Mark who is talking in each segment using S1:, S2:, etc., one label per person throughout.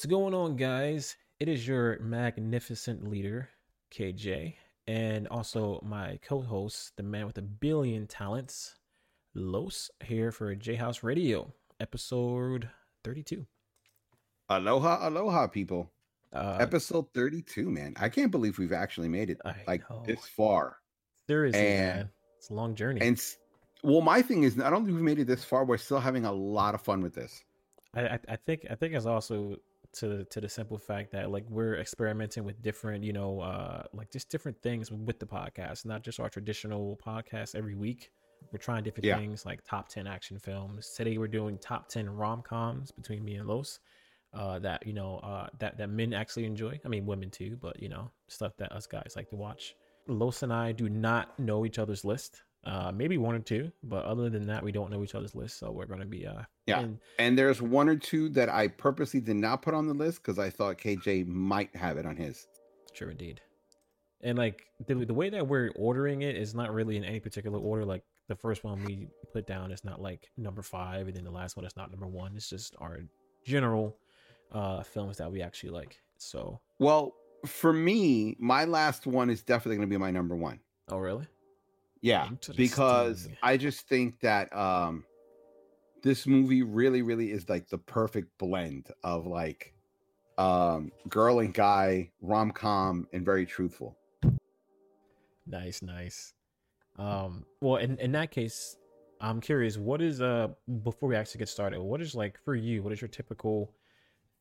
S1: What's going on, guys? It is your magnificent leader, KJ, and also my co host, the man with a billion talents, Los, here for J House Radio, episode 32.
S2: Aloha, aloha, people.
S1: Uh,
S2: Episode 32, man. I can't believe we've actually made it
S1: I
S2: like
S1: know.
S2: this far.
S1: seriously,
S2: and-
S1: man. It's a long journey.
S2: And well, my thing is, I don't think we've made it this far. We're still having a lot of fun with this.
S1: I, I I think I think it's also to to the simple fact that like we're experimenting with different you know uh like just different things with the podcast, not just our traditional podcast every week. We're trying different
S2: Yeah.
S1: things like top ten action films. Today we're doing top ten rom coms between me and Los. Uh, that you know, uh, that that men actually enjoy. I mean, women too, but you know, stuff that us guys like to watch. Los and I do not know each other's list. Uh, maybe one or two, but other than that, we don't know each other's list. So we're gonna be uh,
S2: Yeah.
S1: in-
S2: And there's one or two that I purposely did not put on the list because I thought KJ might have it on his.
S1: Sure, indeed. And like the the way that we're ordering it is not really in any particular order. Like the first one we put down is not like number five, and then the last one is not number one. It's just our general uh films that we actually like. So,
S2: Well, for me, my last one is definitely going to be my number one.
S1: oh really?
S2: Yeah, because I just think that um this movie really really is like the perfect blend of like um girl and guy, rom-com and very truthful.
S1: Nice, nice. Um, well, in in that case, I'm curious. What is uh before we actually get started? What is like for you? What is your typical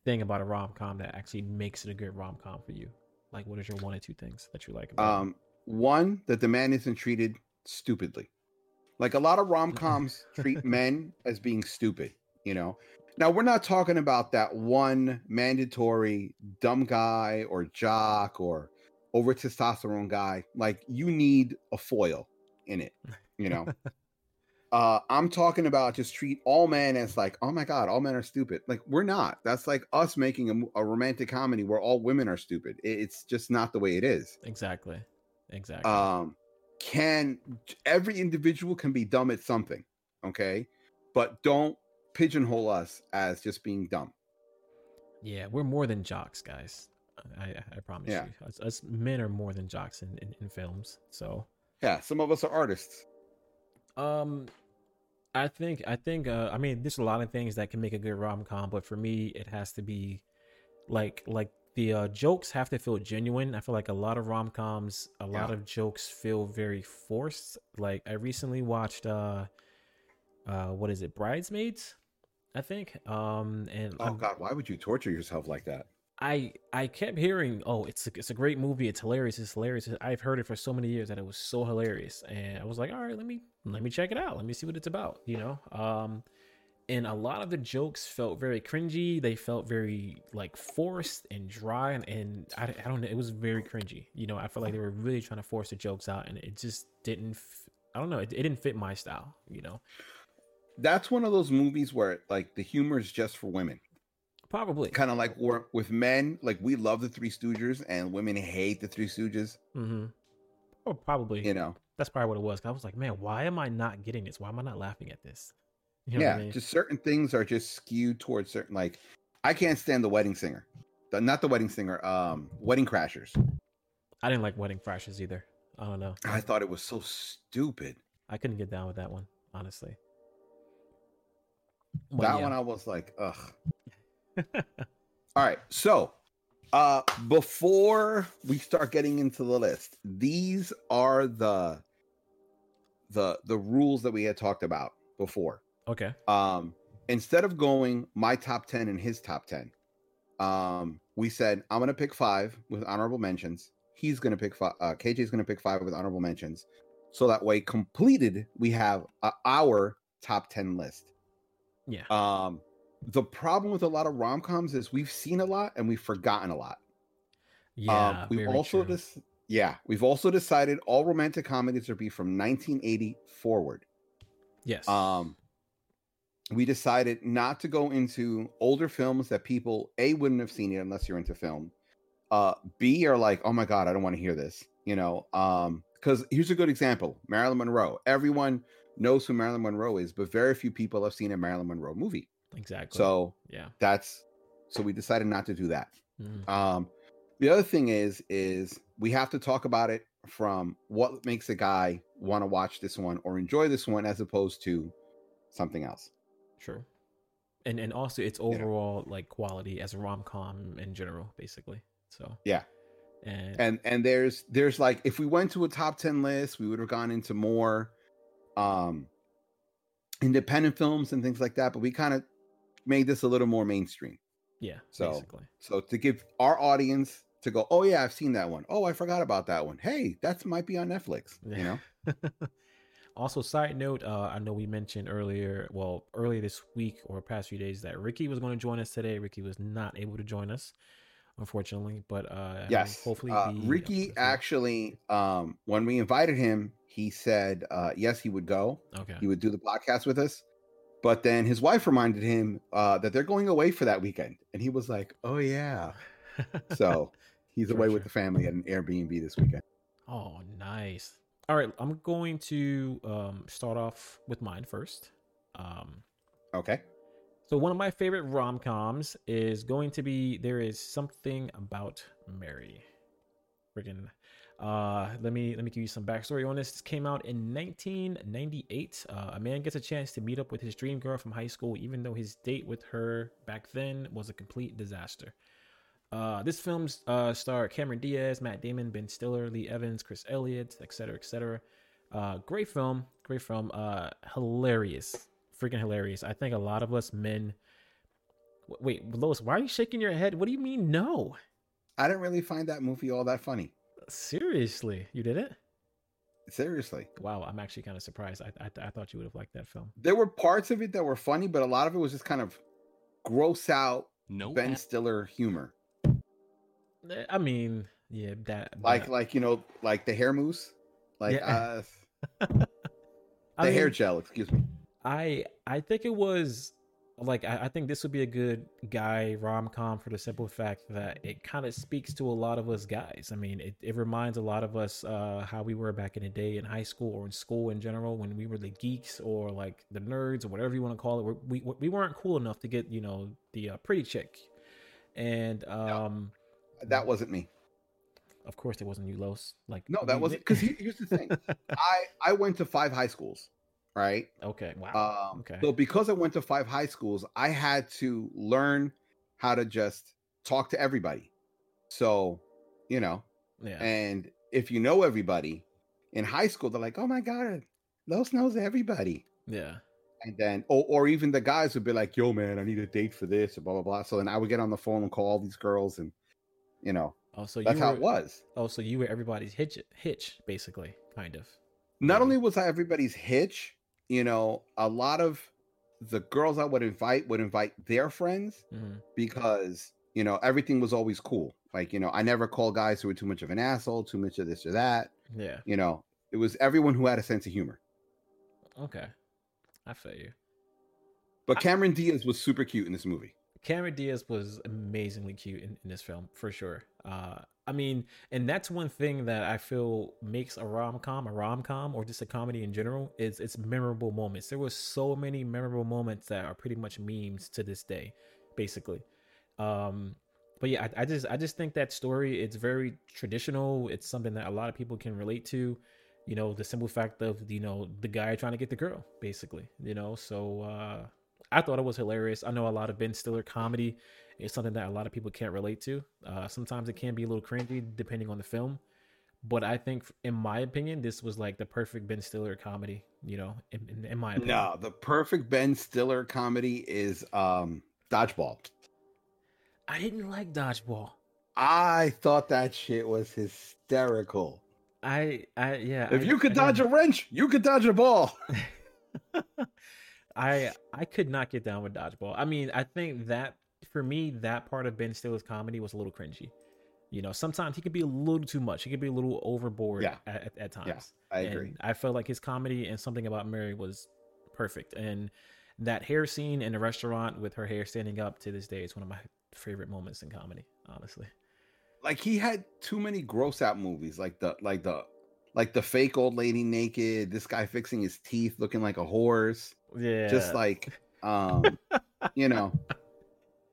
S1: thing about a rom com that actually makes it a good rom com for you? Like, what is your one or two things that you like about? it?
S2: Um one that the man isn't treated stupidly. Like a lot of rom-coms treat men as being stupid, you know. Now we're not talking about that one mandatory dumb guy or jock or over testosterone guy. Like you need a foil in it, you know. uh I'm talking about just treat all men as like, oh my god, all men are stupid. Like we're not. That's like us making a, a romantic comedy where all women are stupid. It- It's just not the way it is
S1: Exactly. Exactly.
S2: um can every individual can be dumb at something okay but don't pigeonhole us as just being dumb
S1: yeah, we're more than jocks, guys. I I, promise
S2: Yeah.
S1: you. Us, us men are more than jocks in, in, in films. So,
S2: yeah some of us are artists
S1: um, I think I think uh, I mean there's a lot of things that can make a good rom com, but for me it has to be like like the uh, jokes have to feel genuine. I feel like a lot of rom coms, a lot of jokes feel very forced. Like I recently watched uh, uh, what is it, Bridesmaids? I think. Um, and
S2: oh
S1: I'm-
S2: god why would you torture yourself like that
S1: I I kept hearing, oh, it's a, it's a great movie. It's hilarious. It's hilarious. I've heard it for so many years that it was so hilarious, and I was like, all right, let me let me check it out. Let me see what it's about. You know, um, and a lot of the jokes felt very cringy. They felt very like forced and dry, and, and I, I don't know. It was very cringy. You know, I felt like they were really trying to force the jokes out, and it just didn't. F- I don't know. It, it didn't fit my style. You know,
S2: that's one of those movies where like the humor is just for women
S1: probably.
S2: kind of like with men like we love the three stooges and women hate the three stooges
S1: Mm-hmm. Or probably.
S2: you know
S1: That's probably what it was. I was like, man, why am I not getting this? Why am I not laughing at this? You know
S2: yeah
S1: I mean?
S2: just certain things are just skewed towards certain like i can't stand the wedding singer the, not the wedding singer um wedding crashers
S1: I didn't like Wedding Crashers either. I don't know.
S2: i thought it was so stupid
S1: I couldn't get down with that one, honestly.
S2: That
S1: yeah.
S2: one i was like ugh all right so uh before we start getting into the list these are the the the rules that we had talked about before
S1: okay.
S2: um instead of going my top 10 and his top 10 um we said i'm gonna pick five with honorable mentions he's gonna pick five uh kj's gonna pick five with honorable mentions so that way completed we have uh, our top 10 list
S1: Yeah.
S2: um the problem with a lot of rom-coms is we've seen a lot and we've forgotten a lot
S1: Yeah.
S2: um, we've also dis- yeah we've also decided all romantic comedies will be from 1980 forward
S1: yes.
S2: um we decided not to go into older films that people a wouldn't have seen it unless you're into film uh b are like oh my god i don't want to hear this you know um because here's a good example marilyn monroe everyone knows who marilyn monroe is but very few people have seen a marilyn monroe movie
S1: exactly.
S2: so
S1: yeah.
S2: that's so we decided not to do that.
S1: Mhm.
S2: Um, the other thing is, is we have to talk about it from what makes a guy want to watch this one or enjoy this one as opposed to something else.
S1: Sure. And and also its overall like quality as a rom com in general, basically. So
S2: Yeah.
S1: And,
S2: And and there's there's like if we went to a top 10 list, we would have gone into more um independent films and things like that, but we kind of made this a little more mainstream.
S1: yeah,
S2: so-
S1: basically.
S2: So to give our audience to go, oh yeah, I've seen that one. Oh, I forgot about that one. Hey, that might be on Netflix. You know,
S1: also, side note, uh, I know we mentioned earlier, well, earlier this week or past few days that Ricky was going to join us today. Ricky was not able to join us, unfortunately. But uh,
S2: yes.
S1: hopefully,
S2: uh,
S1: the-
S2: Ricky actually, um, when we invited him, he said uh, yes, he would go.
S1: Okay.
S2: He would do the podcast with us. But then his wife reminded him uh, that they're going away for that weekend, and he was like, "Oh yeah." So he's away
S1: sure.
S2: with the family at an Airbnb this weekend.
S1: Oh, nice. All right, I'm going to um, start off with mine first. Um,
S2: Okay.
S1: so one of my favorite rom coms is going to be "There Is Something About Mary." Friggin'. Uh, let me let me give you some backstory on this. This came out in 1998. Uh, a man gets a chance to meet up with his dream girl from high school, even though his date with her back then was a complete disaster. Uh, this film uh, starred Cameron Diaz, Matt Damon, Ben Stiller, Lee Evans, Chris Elliott, etc., etc. Uh, great film, great film. Uh, hilarious, freaking hilarious. I think a lot of us men. W- Wait, Los, why are you shaking your head? What do you mean no?
S2: I didn't really find that movie all that funny.
S1: Seriously, you did it?
S2: Seriously.
S1: Wow, I'm actually kind of surprised. I, I I thought you would have liked that film.
S2: There were parts of it that were funny, but a lot of it was just kind of gross out
S3: No
S2: Ben Stiller humor.
S1: Eh, I mean, yeah, that
S2: Like
S1: that-
S2: like you know, like the hair mousse. Like
S1: Yeah.
S2: uh the
S1: I
S2: hair gel, excuse me.
S1: I I think it was like I, I think this would be a good guy rom com for the simple fact that it kind of speaks to a lot of us guys. I mean, it, it reminds a lot of us uh, how we were back in the day in high school or in school in general when we were the geeks or like the nerds or whatever you want to call it. We're, we we weren't cool enough to get you know the uh, pretty chick, and um,
S2: That wasn't me.
S1: of course it wasn't you, Los. Like
S2: No, that wasn't because here's the thing. I I went to five high schools, right?
S1: okay, wow,
S2: Um,
S1: okay.
S2: So because I went to five high schools, I had to learn how to just talk to everybody. So, you know,
S1: yeah,
S2: and if you know everybody in high school, they're like, "Oh my god, Los knows everybody."
S1: yeah.
S2: And then, or, or even the guys would be like, "Yo, man, I need a date for this," or blah blah blah. So then I would get on the phone and call all these girls, and you know,
S1: Oh, so
S2: that's how it was.
S1: Oh, so you were everybody's hitch, hitch, basically, kind of.
S2: not only was I everybody's hitch, you know, a lot of the girls I would invite would invite their friends
S1: hmm
S2: because, you know, everything was always cool. Like, you know, I never called guys who were too much of an asshole, too much of this or that.
S1: Yeah.
S2: You know, it was everyone who had a sense of humor.
S1: Okay. I feel you.
S2: But Cameron Diaz was super cute in this movie.
S1: Cameron Diaz was amazingly cute in, in this film, for sure. Uh, I mean, and that's one thing that I feel makes a rom com a rom com or just a comedy in general is its memorable moments. There were so many memorable moments that are pretty much memes to this day, basically. Um, but yeah, I, I just I just think that story it's very traditional. It's something that a lot of people can relate to. You know, the simple fact of you know the guy trying to get the girl, basically. You know, so uh, I thought it was hilarious. I know a lot of Ben Stiller comedy is something that a lot of people can't relate to. Uh, sometimes it can be a little cringy depending on the film, but I think, in my opinion, this was like the perfect Ben Stiller comedy. You know, in, in, in my opinion.
S2: No, the perfect Ben Stiller comedy is um Dodgeball.
S1: I didn't like Dodgeball.
S2: I thought that shit was hysterical.
S1: I, I, yeah.
S2: If
S1: I-
S2: you could
S1: I
S2: dodge a wrench, you could dodge a ball.
S1: I I could not get down with dodgeball. I mean, I think that for me, that part of Ben Stiller's comedy was a little cringy. You know, sometimes he could be a little too much. He could be a little overboard
S2: Yeah.
S1: at, at, at times.
S2: I agree.
S1: And I felt like his comedy and something about Mary was perfect. And that hair scene in the restaurant with her hair standing up to this day is one of my favorite moments in comedy, honestly.
S2: like he had too many gross out movies like the like the like the fake old lady naked this guy fixing his teeth looking like a horse
S1: Yeah.
S2: just like um you know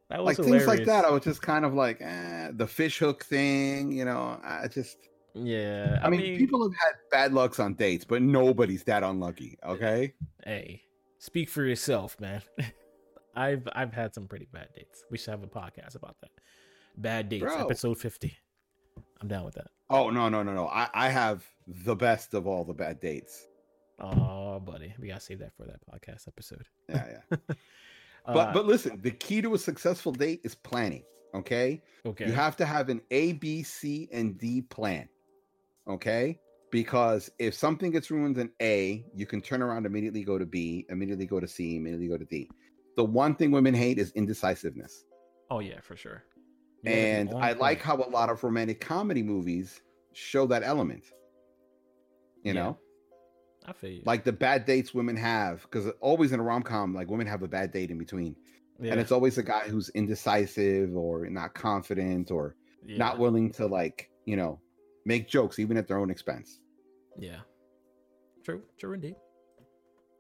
S1: That was
S2: like things like that. I was just kind of like eh, the fish hook thing. You know, I just.
S1: Yeah,
S2: I, mean, people have had bad lucks on dates, but nobody's that unlucky. Okay.
S1: Hey, speak for yourself, man. I've I've had some pretty bad dates. We should have a podcast about that. Bad dates,
S2: Bro.
S1: episode fifty. I'm down with that.
S2: Oh no no no no! I I have the best of all the bad dates.
S1: Oh, buddy, we gotta save that for that podcast episode.
S2: Yeah yeah.
S1: Uh,
S2: but but listen, the key to a successful date is planning. Okay.
S1: okay,
S2: You have to have an A, B, C, and D plan. Okay. Because if something gets ruined in A, you can turn around immediately go to B, immediately go to C, immediately go to D. The one thing women hate is indecisiveness.
S1: oh yeah, for sure. You gotta
S2: And I like how a lot of romantic comedy movies show that element. You
S1: Yeah.
S2: know,
S1: I feel you.
S2: like the bad dates women have, because always in a rom com, like women have a bad date in between.
S1: yeah.
S2: And it's always a guy who's indecisive or not confident or
S1: yeah.
S2: not willing to, like, you know, make jokes even at their own expense.
S1: Yeah. True. True indeed.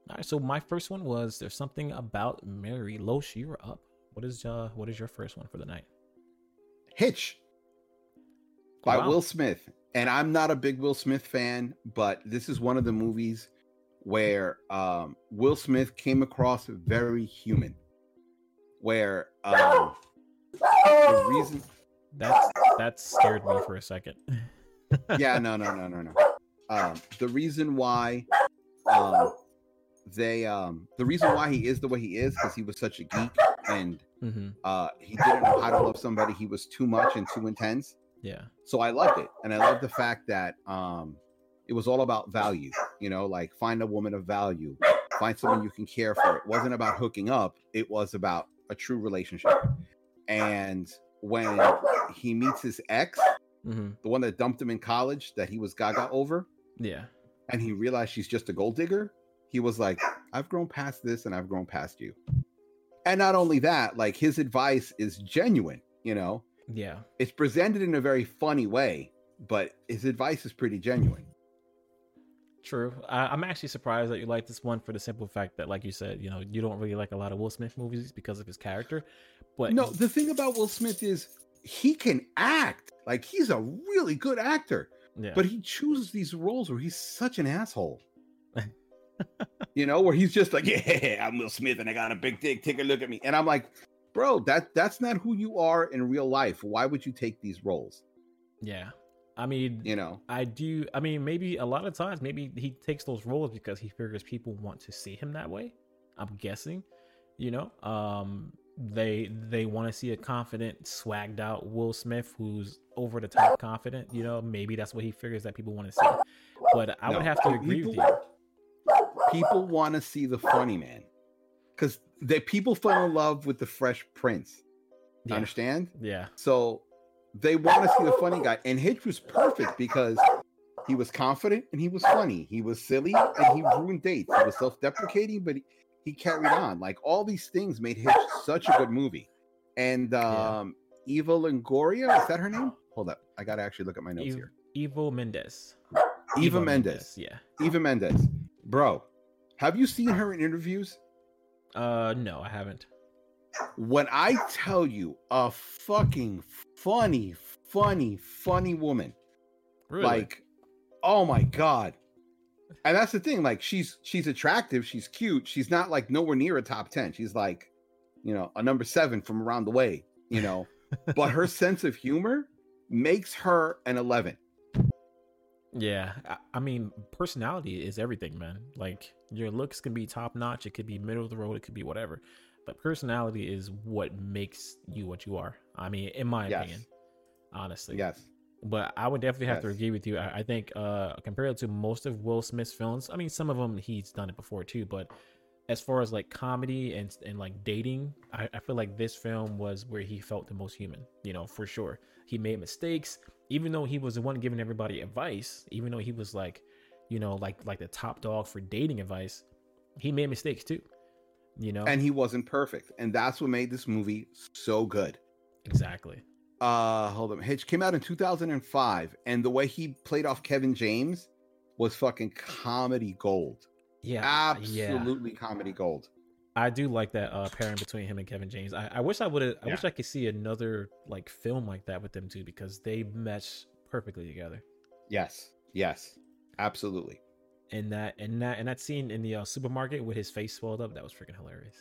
S1: All right. So my first one was there's something about Mary Los. You're up. What is uh what is your first one for the night?
S2: Hitch by
S1: Wow.
S2: Will Smith. And I'm not a big Will Smith fan, but this is one of the movies where um, Will Smith came across very human. Where um, the reason,
S1: That's that scared me for a second.
S2: yeah, no, no, no, no, no. Um, the reason why um, they, um, the reason why he is the way he is, because he was such a geek and
S1: hmm
S2: uh, he didn't know how to love somebody. He was too much and too intense.
S1: Yeah.
S2: so i loved it and i love the fact that um it was all about value you know like find a woman of value find someone you can care for. It wasn't about hooking up it was about a true relationship. And when he meets his ex
S1: hmm
S2: the one that dumped him in college that he was gaga over
S1: Yeah.
S2: and he realized she's just a gold digger he was like i've grown past this and i've grown past you. And not only that like his advice is genuine you know
S1: Yeah.
S2: it's presented in a very funny way, but his advice is pretty genuine.
S1: True. I, I'm actually surprised that you like this one for the simple fact that, like you said, you know, you don't really like a lot of Will Smith movies because of his character. But
S2: No, the thing about Will Smith is he can act. Like he's a really good actor,
S1: yeah,
S2: but he chooses these roles where he's such an asshole. you know, where he's just like, "Yeah, I'm Will Smith and I got a big dick. Take a look at me." And I'm like, "Bro, that that's not who you are in real life. Why would you take these roles?"
S1: yeah. I mean,
S2: You know.
S1: I do. I mean, maybe a lot of times, maybe he takes those roles because he figures people want to see him that way. I'm guessing, you know, um, they they want to see a confident, swagged out Will Smith who's over the top confident. You know, maybe that's what he figures that people want to see. But I would have to agree with you.
S2: people want to see the funny man because they people fell in love with the fresh prince.
S1: Yeah,
S2: understand?
S1: Yeah,
S2: so they want to see the funny guy and hitch was perfect because he was confident and he was funny. He was silly and he ruined dates. He was self-deprecating but he, he carried on. Like all these things made hitch such a good movie. And
S1: Yeah.
S2: um eva longoria is that her name? Hold up. I gotta actually look at my notes
S1: Ev-
S2: here.
S1: Eva Mendes.
S2: eva mendes.
S1: Yeah.
S2: eva mendes. Bro have you seen her in interviews
S1: Uh, no, I haven't.
S2: when I tell you a fucking funny, funny, funny woman,
S1: Really?
S2: like, oh my god. And that's the thing, like she's she's attractive, she's cute, she's not like nowhere near a top 10. She's like, you know, a number seven from around the way, you know. but her sense of humor makes her an 11.
S1: Yeah, I mean, personality is everything, man. Like your looks can be top notch, it could be middle of the road, it could be whatever, but personality is what makes you what you are. I mean, in my
S2: Yes.
S1: opinion, honestly.
S2: Yes.
S1: But I would definitely have to agree with you. I, I think uh compared to most of Will Smith's films, I mean, some of them he's done it before too, but as far as like comedy and and like dating, I, I feel like this film was where he felt the most human. You know, for sure. He made mistakes, even though he was the one giving everybody advice. Even though he was like, you know, like like the top dog for dating advice, he made mistakes too. You know,
S2: And he wasn't perfect. And that's what made this movie so good.
S1: exactly.
S2: uh hold on hitch came out in 2005 and the way he played off kevin james was fucking comedy gold
S1: Yeah, yeah.
S2: absolutely comedy gold
S1: I do like that uh, pairing between him and Kevin James. I, I wish I would have. I
S2: Yeah.
S1: wish I could see another like film like that with them too because they mesh perfectly together.
S2: Yes, yes, absolutely.
S1: And that and that and that scene in the uh, supermarket with his face swelled up, that was freaking hilarious.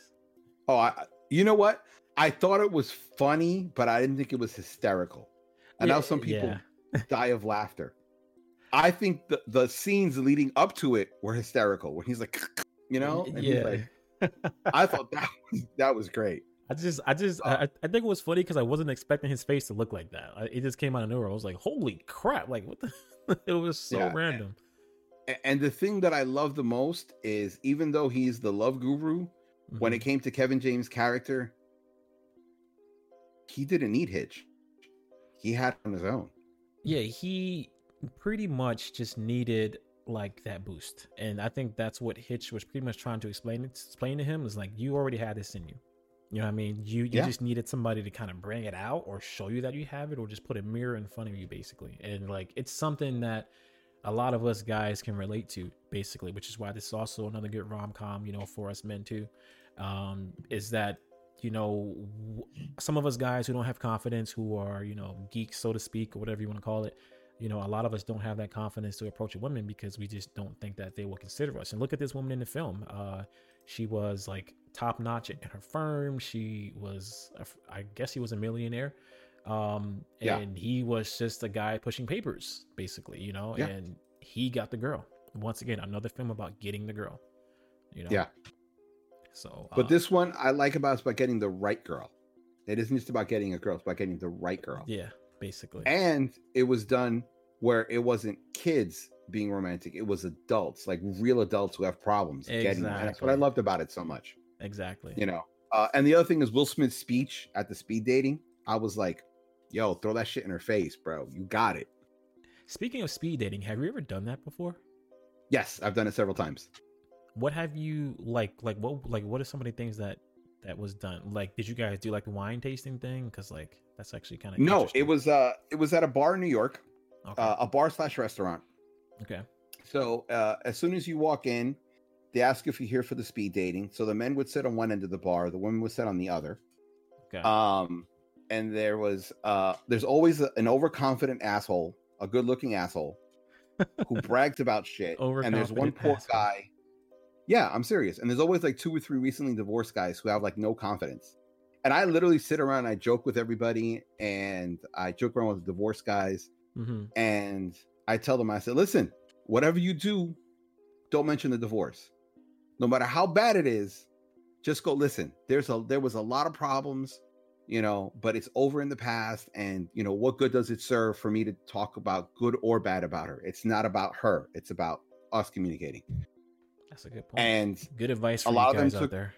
S2: Oh, I, I- you know what? I thought it was funny, but I didn't think it was hysterical. And now
S1: Yeah,
S2: some people
S1: yeah.
S2: die of laughter. I think the, the scenes leading up to it were hysterical when he's like, you know, and he's
S1: yeah.
S2: like, I thought that was that was great.
S1: I just, I just,
S2: Uh,
S1: I, I think it was funny because I wasn't expecting his face to look like that. I, it just came out of nowhere. I was like, "Holy crap!" Like, what the? it was so
S2: Yeah,
S1: random.
S2: And the thing that I love the most is even though he's the love guru, when
S1: Mhm.
S2: it came to Kevin James' character, he didn't need Hitch. He had on his own.
S1: yeah, he pretty much just needed like that boost, and I think that's what Hitch was pretty much trying to explain explain to him is like, you already had this in you. You know what I mean? You you
S2: Yeah.
S1: just needed somebody to kind of bring it out or show you that you have it, or just put a mirror in front of you, basically. And like, it's something that a lot of us guys can relate to basically which is why this is also another good rom-com you know for us men too um is that you know some of us guys who don't have confidence who are you know geeks so to speak or whatever you want to call it you know a lot of us don't have that confidence to approach a woman because we just don't think that they will consider us. And look at this woman in the film uh she was like top notch in her firm. She was i guess he was a millionaire um
S2: Yeah.
S1: and he was just a guy pushing papers basically you know
S2: Yeah.
S1: and he got the girl once again another film about getting the girl you know
S2: Yeah.
S1: so
S2: But
S1: uh,
S2: this one I like about it's about getting the right girl. It isn't just about getting a girl, it's about getting the right girl.
S1: yeah basically
S2: And it was done where it wasn't kids being romantic, it was adults, like real adults who have problems getting them. And that's what I loved about it so much.
S1: exactly
S2: You know. Uh, and the other thing is Will Smith's speech at the speed dating. I was like, yo, throw that shit in her face, bro. You got it.
S1: speaking of speed dating have you ever done that before
S2: Yes, I've done it several times.
S1: what have you like like what like what are some of the things that that was done like did you guys do like the wine tasting thing because like that's actually kind of
S2: No, it was uh it was at a bar in New York,
S1: okay.
S2: uh, a bar slash restaurant.
S1: okay
S2: So uh, as soon as you walk in, they ask if you're here for the speed dating. So the men would sit on one end of the bar, the women would sit on the other.
S1: okay
S2: Um, and there was uh, there's always a- an overconfident asshole, a good-looking asshole, who brags about shit. And there's one poor
S1: asshole.
S2: guy. Yeah, I'm serious. And there's always like two or three recently divorced guys who have like no confidence. And I literally sit around, and I joke with everybody, and I joke around with the divorced guys
S1: hmm
S2: and I tell them, I said, listen, whatever you do, don't mention the divorce. No matter how bad it is, just go listen. There's a there was a lot of problems, you know, but it's over in the past. And you know, what good does it serve for me to talk about good or bad about her? It's not about her, it's about us communicating.
S1: that's a good point.
S2: And
S1: good advice for
S2: a lot of them
S1: guys out
S2: took-
S1: there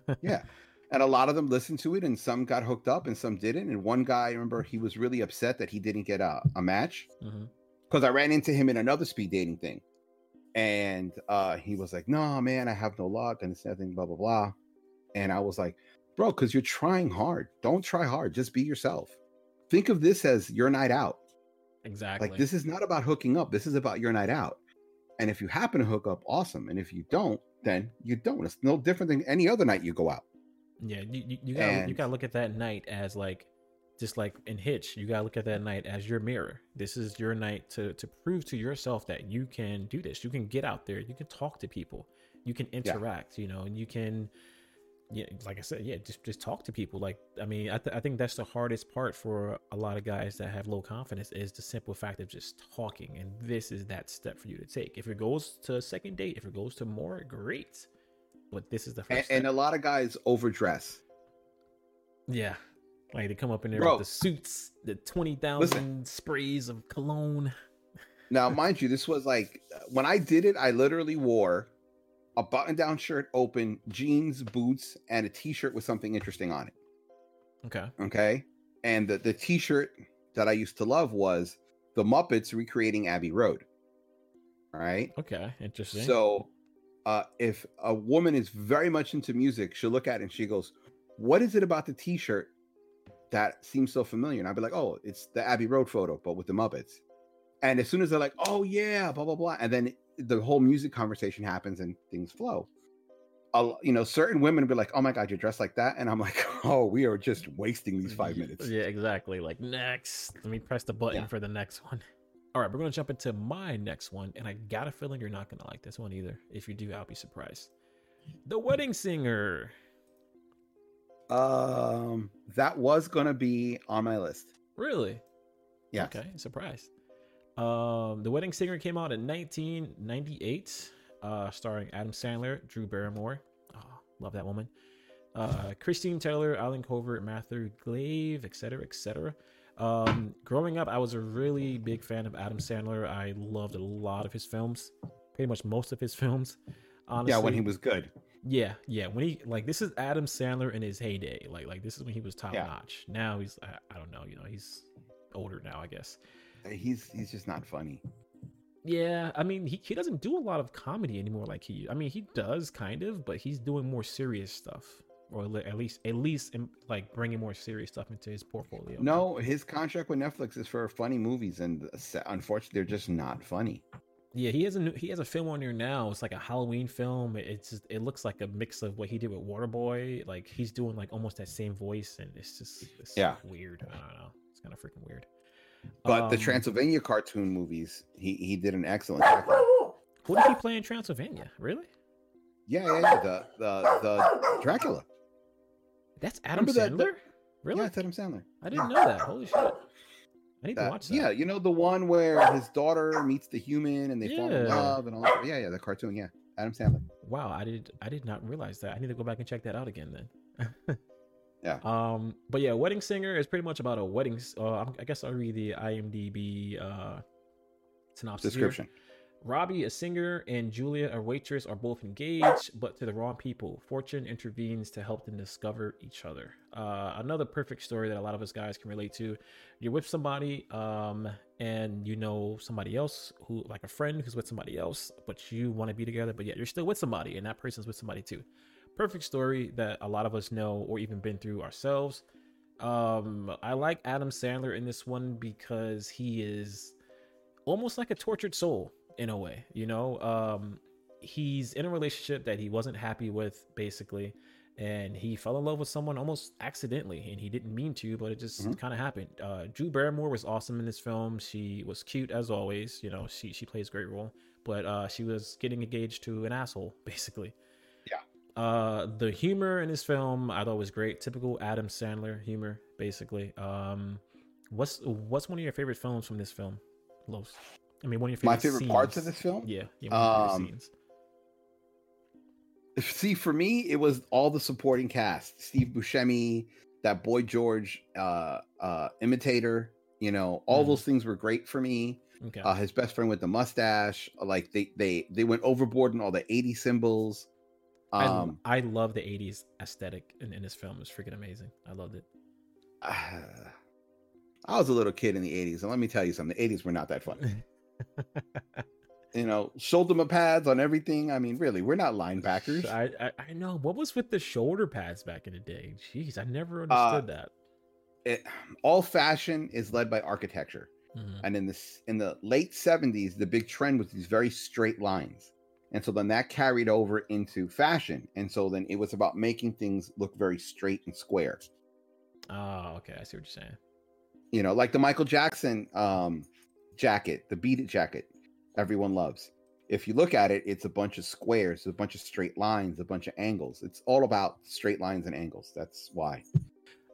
S2: yeah. And a lot of them listened to it, and some got hooked up, and some didn't. And one guy, I remember, he was really upset that he didn't get a, a match. Because I ran into him in another speed dating thing, and uh, he was like, "No, man, I have no luck, and it's nothing, blah blah blah." And I was like, "Bro, because you're trying hard. Don't try hard. Just be yourself. Think of this as your night out.
S1: exactly
S2: Like this is not about hooking up. This is about your night out. And if you happen to hook up, awesome. And if you don't, then you don't. It's no different than any other night you go out.
S1: Yeah, you you, you gotta you gotta look at that night as like just like in Hitch, you gotta look at that night as your mirror. This is your night to to prove to yourself that you can do this. You can get out there. You can talk to people. You can interact. You know, and you can. Yeah, like I said, yeah, just just talk to people. Like, I mean, I, th- I think that's the hardest part for a lot of guys that have low confidence is the simple fact of just talking. And this is that step for you to take. If it goes to a second date, if it goes to more, great. But this is the first.
S2: And,
S1: step.
S2: and a lot of guys overdress.
S1: Yeah. Like they come up in there
S2: Bro.
S1: with the suits, the 20,000 sprays of cologne.
S2: Now, mind you, this was like when I did it, I literally wore a button down shirt open, jeans, boots, and a t shirt with something interesting on it.
S1: Okay.
S2: Okay. And the, the t shirt that I used to love was the Muppets recreating Abbey Road. All right.
S1: Okay. Interesting.
S2: So uh, if a woman is very much into music, she'll look at it and she goes, What is it about the t shirt that seems so familiar? And I'd be like, Oh, it's the Abbey Road photo, but with the Muppets. And as soon as they're like, Oh, yeah, blah, blah, blah. And then the whole music conversation happens and things flow. a, you know, certain women be like, "Oh my god, you're dressed like that," and I'm like, "Oh, we are just wasting these five minutes."
S1: Yeah, exactly. Like next, let me press the button
S2: Yeah.
S1: for the next one. All right, we're gonna jump into my next one, and I got a feeling you're not gonna like this one either. If you do, I'll be surprised. The Wedding Singer.
S2: Um, that was gonna be on my list.
S1: Really?
S2: Yeah.
S1: Okay, surprised. Um, The Wedding Singer came out in 1998, uh, starring Adam Sandler, Drew Barrymore. Oh, love that woman. Uh, Christine Taylor, Allen Covert, Matthew Glave, etc., etc. Um, growing up, I was a really big fan of Adam Sandler. I loved a lot of his films, pretty much most of his films. Honestly,
S2: yeah, when he was good.
S1: yeah, yeah. When he like this is Adam Sandler in his heyday. Like like this is when he was top
S2: Yeah.
S1: notch. Now he's I, I don't know. You know he's older now. I guess.
S2: He's he's just not funny.
S1: Yeah, I mean he, he doesn't do a lot of comedy anymore. Like he, I mean he does kind of, but he's doing more serious stuff, or at least at least in, like bringing more serious stuff into his portfolio.
S2: No, his contract with Netflix is for funny movies, and uh, unfortunately, they're just not funny.
S1: Yeah, he has a new, he has a film on here now. It's like a Halloween film. It's just, it looks like a mix of what he did with Waterboy. Like he's doing like almost that same voice, and it's just it's
S2: Yeah.
S1: weird. I don't know. It's kind of freaking weird.
S2: But the
S1: Um,
S2: Transylvania cartoon movies, he he did an excellent job.
S1: Who did he play in Transylvania? Really?
S2: Yeah, yeah, yeah. The the the Dracula.
S1: That's Adam
S2: Remember
S1: Sandler.
S2: that-
S1: really?
S2: Yeah, it's Adam Sandler.
S1: I didn't know that. Holy shit! I need to watch that.
S2: yeah, you know the one where his daughter meets the human and they fall in love and all that. Yeah, yeah, the cartoon. Yeah, Adam Sandler.
S1: Wow, I did I did not realize that. I need to go back and check that out again then.
S2: Yeah.
S1: Um, but yeah, Wedding Singer is pretty much about a wedding. Uh, I'm- guess I'll read the IMDb uh, synopsis. here.
S2: Description.
S1: Robbie, a singer, and Julia, a waitress, are both engaged, but to the wrong people. Fortune intervenes to help them discover each other. Uh, another perfect story that a lot of us guys can relate to. You're with somebody, um, and you know somebody else who, like a friend who's with somebody else, but you want to be together, but yet you're still with somebody, and that person's with somebody too. Perfect story that a lot of us know or even been through ourselves. Um, I like Adam Sandler in this one because he is almost like a tortured soul in a way you know um he's in a relationship that he wasn't happy with basically and he fell in love with someone almost accidentally and he didn't mean to but it just
S2: Mhm.
S1: kind of happened uh drew barrymore was awesome in this film she was cute as always you know she she plays a great role but uh she was getting engaged to an asshole basically. Uh the humor in this film i thought was great typical adam sandler humor basically um what's what's one of your favorite films from this film los i mean one of your favorite
S2: My favorite parts of this film.
S1: Yeah, yeah. one of your favorite
S2: Um,
S1: scenes.
S2: See, for me, it was all the supporting cast: Steve Buscemi, that boy George, uh, uh, imitator. You know, all
S1: Mhm.
S2: those things were great for me.
S1: Okay.
S2: Uh, his best friend with the mustache, like they they they went overboard in all the 80 symbols.
S1: I,
S2: Um,
S1: I love the '80s aesthetic in, in this film. It's freaking amazing. I loved it.
S2: I was a little kid in the 80s, and let me tell you something: the 80s were not that fun. you know, shoulder pads on everything. I mean, really, we're not linebackers.
S1: I, I I know what was with the shoulder pads back in the day. Jeez, I never
S2: Uh,
S1: understood that.
S2: It, all fashion is led by architecture.
S1: Mhm.
S2: and in this in the late 70s the big trend was these very straight lines and so then that carried over into fashion. And so then it was about making things look very straight and square.
S1: Oh, okay. I see what you're saying.
S2: you know like the michael jackson um jacket the beaded jacket everyone loves. If you look at it it's a bunch of squares a bunch of straight lines a bunch of angles. It's all about straight lines and angles. That's why.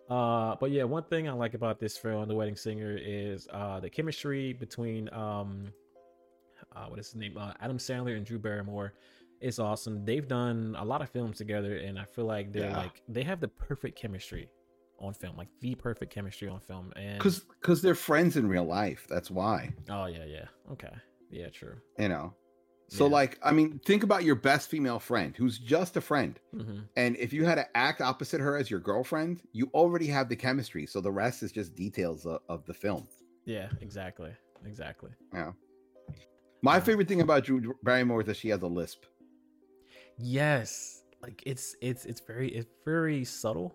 S1: Uh, but yeah, one thing I like about this film, The Wedding Singer, is uh the chemistry between um, uh, what is his name? Uh, Adam Sandler and Drew Barrymore It's awesome. They've done a lot of films together, and I feel like they're
S2: Yeah.
S1: like they have the perfect chemistry on film, like the perfect chemistry on film. And
S2: because because they're friends in real life that's why
S1: oh yeah, yeah, okay, yeah, true.
S2: you know so
S1: Yeah.
S2: like i mean think about your best female friend who's just a friend
S1: hmm
S2: And if you had to act opposite her as your girlfriend, you already have the chemistry. So the rest is just details of, of the film.
S1: Yeah, exactly, exactly.
S2: My favorite thing about Drew Barrymore is that she has a lisp.
S1: Yes, like it's it's it's very it's very subtle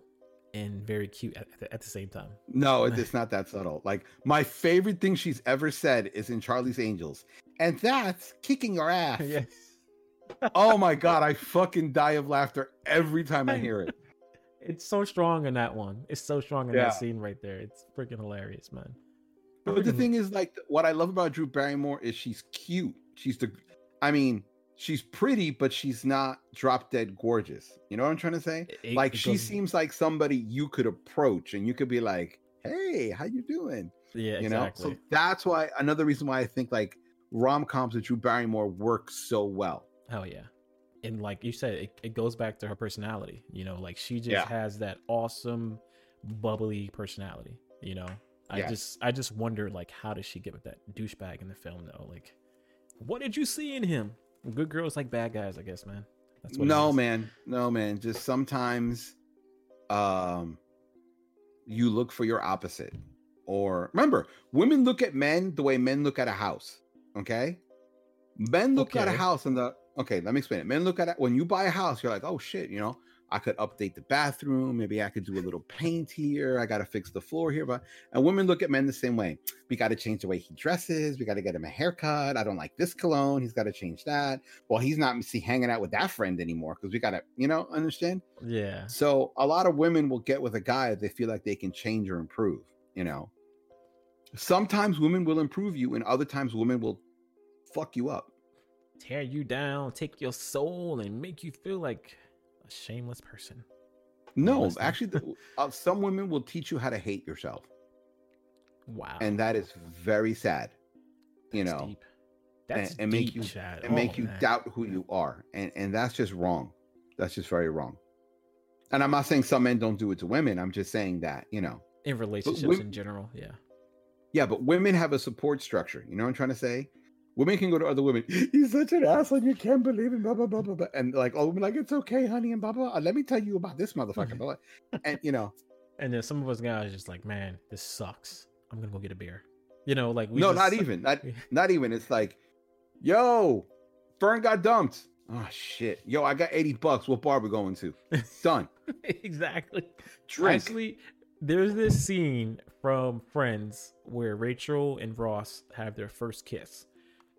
S1: and very cute at, at, the same time.
S2: No, it's not that subtle. Like my favorite thing she's ever said is in Charlie's Angels, and that's kicking your ass.
S1: yes.
S2: oh my god, I fucking die of laughter every time I hear it.
S1: It's so strong in that one. It's so strong in
S2: Yeah.
S1: that scene right there. It's freaking hilarious, man.
S2: But the thing is, like, what I love about Drew Barrymore is she's cute. She's the, I mean, she's pretty, but she's not drop dead gorgeous. You know what I'm trying to say?
S1: it-
S2: like,
S1: it
S2: she seems like somebody you could approach, and you could be like, "Hey, how you doing?"
S1: yeah,
S2: You know.
S1: exactly.
S2: So that's why another reason why I think like rom coms with Drew Barrymore work so well.
S1: Hell yeah. And like you said, it, it goes back to her personality. You know, like she just
S2: Yeah.
S1: has that awesome, bubbly personality. You know, I
S2: Yes.
S1: just I just wonder like how does she get with that douchebag in the film though? Like, what did you see in him? Good girls like bad guys, I guess, man. That's what
S2: no man no man just sometimes um you look for your opposite or remember women look at men the way men look at a house okay men look at a house and the okay let me explain it men look at it when you buy a house you're like oh shit you know i could update the bathroom maybe i could do a little paint here i gotta fix the floor here but and women look at men the same way. We got to change the way he dresses we got to get him a haircut i don't like this cologne he's got to change that. Well he's not see hanging out with that friend anymore because we got to you know understand?
S1: Yeah.
S2: so a lot of women will get with a guy if they feel like they can change or improve you know? Sometimes women will improve you and other times women will fuck you up.
S1: Tear you down, take your soul, and make you feel like a shameless person.
S2: no actually the, uh, some women will teach you how to hate yourself
S1: Wow.
S2: and that is very sad you know
S1: deep. That's
S2: and make
S1: deep,
S2: you-
S1: Chad.
S2: and make
S1: Oh,
S2: you
S1: man.
S2: doubt who you are and and that's just wrong that's just very wrong and i'm not saying some men don't do it to women i'm just saying that you know
S1: in relationships
S2: women-
S1: in general. Yeah.
S2: Yeah, but women have a support structure. You know what I'm trying to say? Women can go to other women. He's such an asshole. You can't believe him. Blah blah blah blah. blah. And like, oh, women like it's okay, honey, and blah blah. blah. Let me tell you about this motherfucker. Mm-hmm. blah, blah. And you know,
S1: And then some of us guys just like, man, this sucks. I'm gonna go get a beer. You know, like we
S2: no,
S1: just-
S2: not even. Not not even. It's like, yo, Fern got dumped. Oh shit. Yo, I got 80 bucks. What bar we going to? Done.
S1: exactly.
S2: Drink.
S1: Actually, there's this scene from Friends where Rachel and Ross have their first kiss.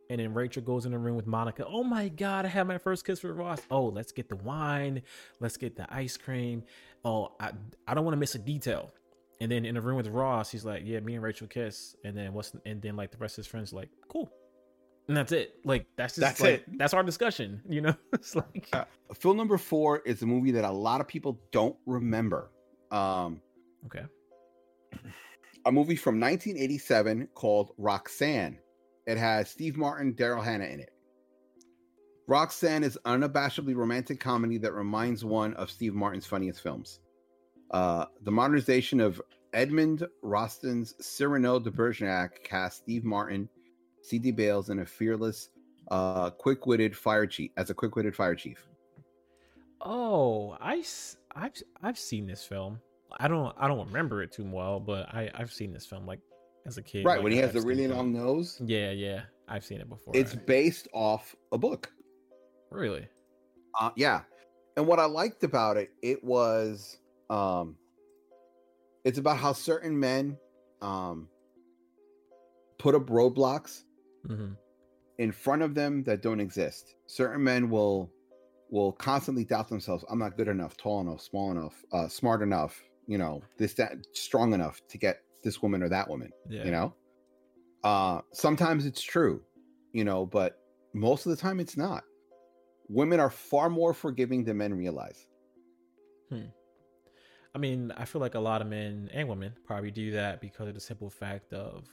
S1: And then Rachel goes in the room with Monica. Oh my God, I had my first kiss with Ross. Oh, let's get the wine. Let's get the ice cream. Oh, I, I don't want to miss a detail. And then in the room with Ross, he's like, Yeah, me and Rachel kiss. And then what's and then like the rest of his friends are like, Cool. And that's it. Like that's just
S2: That's
S1: like,
S2: it.
S1: That's our discussion. You know? it's like
S2: Uh, Film number four is a movie that a lot of people don't remember. Um,
S1: Okay.
S2: a movie from 1987 called Roxanne. It has Steve Martin, Daryl Hannah in it. Roxanne is unabashedly romantic comedy that reminds one of Steve Martin's funniest films. Uh, the modernization of Edmond Rostand's Cyrano de Bergerac cast Steve Martin, C.D. Bales, and a fearless, uh, quick-witted fire chief as a quick-witted fire chief.
S1: Oh, I I've I've seen this film. I don't I don't remember it too well, but I I've seen this film like as a kid.
S2: Right
S1: like,
S2: when he has
S1: I've
S2: the really long nose,
S1: Yeah, yeah, I've seen it before.
S2: it's
S1: I-
S2: based off a book.
S1: really
S2: Uh, yeah. And what I liked about it, it was um it's about how certain men um put up roadblocks
S1: hmm
S2: in front of them that don't exist. Certain men will will constantly doubt themselves. I'm not good enough, tall enough, small enough, uh smart enough, you know, this that strong enough to get this woman or that woman,
S1: yeah.
S2: you know? Uh sometimes it's true, you know, but most of the time it's not. Women are far more forgiving than men realize. hmm.
S1: I mean, I feel like a lot of men and women probably do that because of the simple fact of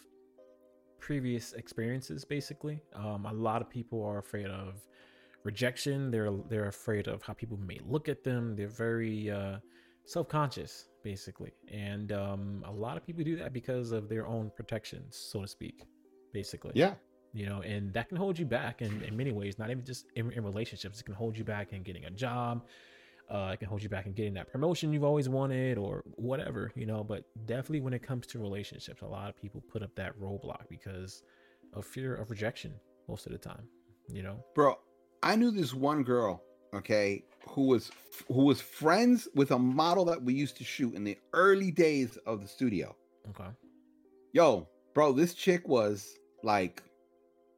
S1: previous experiences. Basically, um, a lot of people are afraid of rejection. They're they're afraid of how people may look at them. They're very uh, self conscious, basically, and um, a lot of people do that because of their own protections, so to speak. Basically,
S2: Yeah.
S1: you know and that can hold you back in, in many ways not even just in, in relationships it can hold you back in getting a job uh, it can hold you back in getting that promotion you've always wanted or whatever you know but definitely when it comes to relationships a lot of people put up that roadblock because of fear of rejection most of the time you know
S2: Bro, I knew this one girl, okay, who was who was friends with a model that we used to shoot in the early days of the studio.
S1: okay
S2: Yo, bro, this chick was like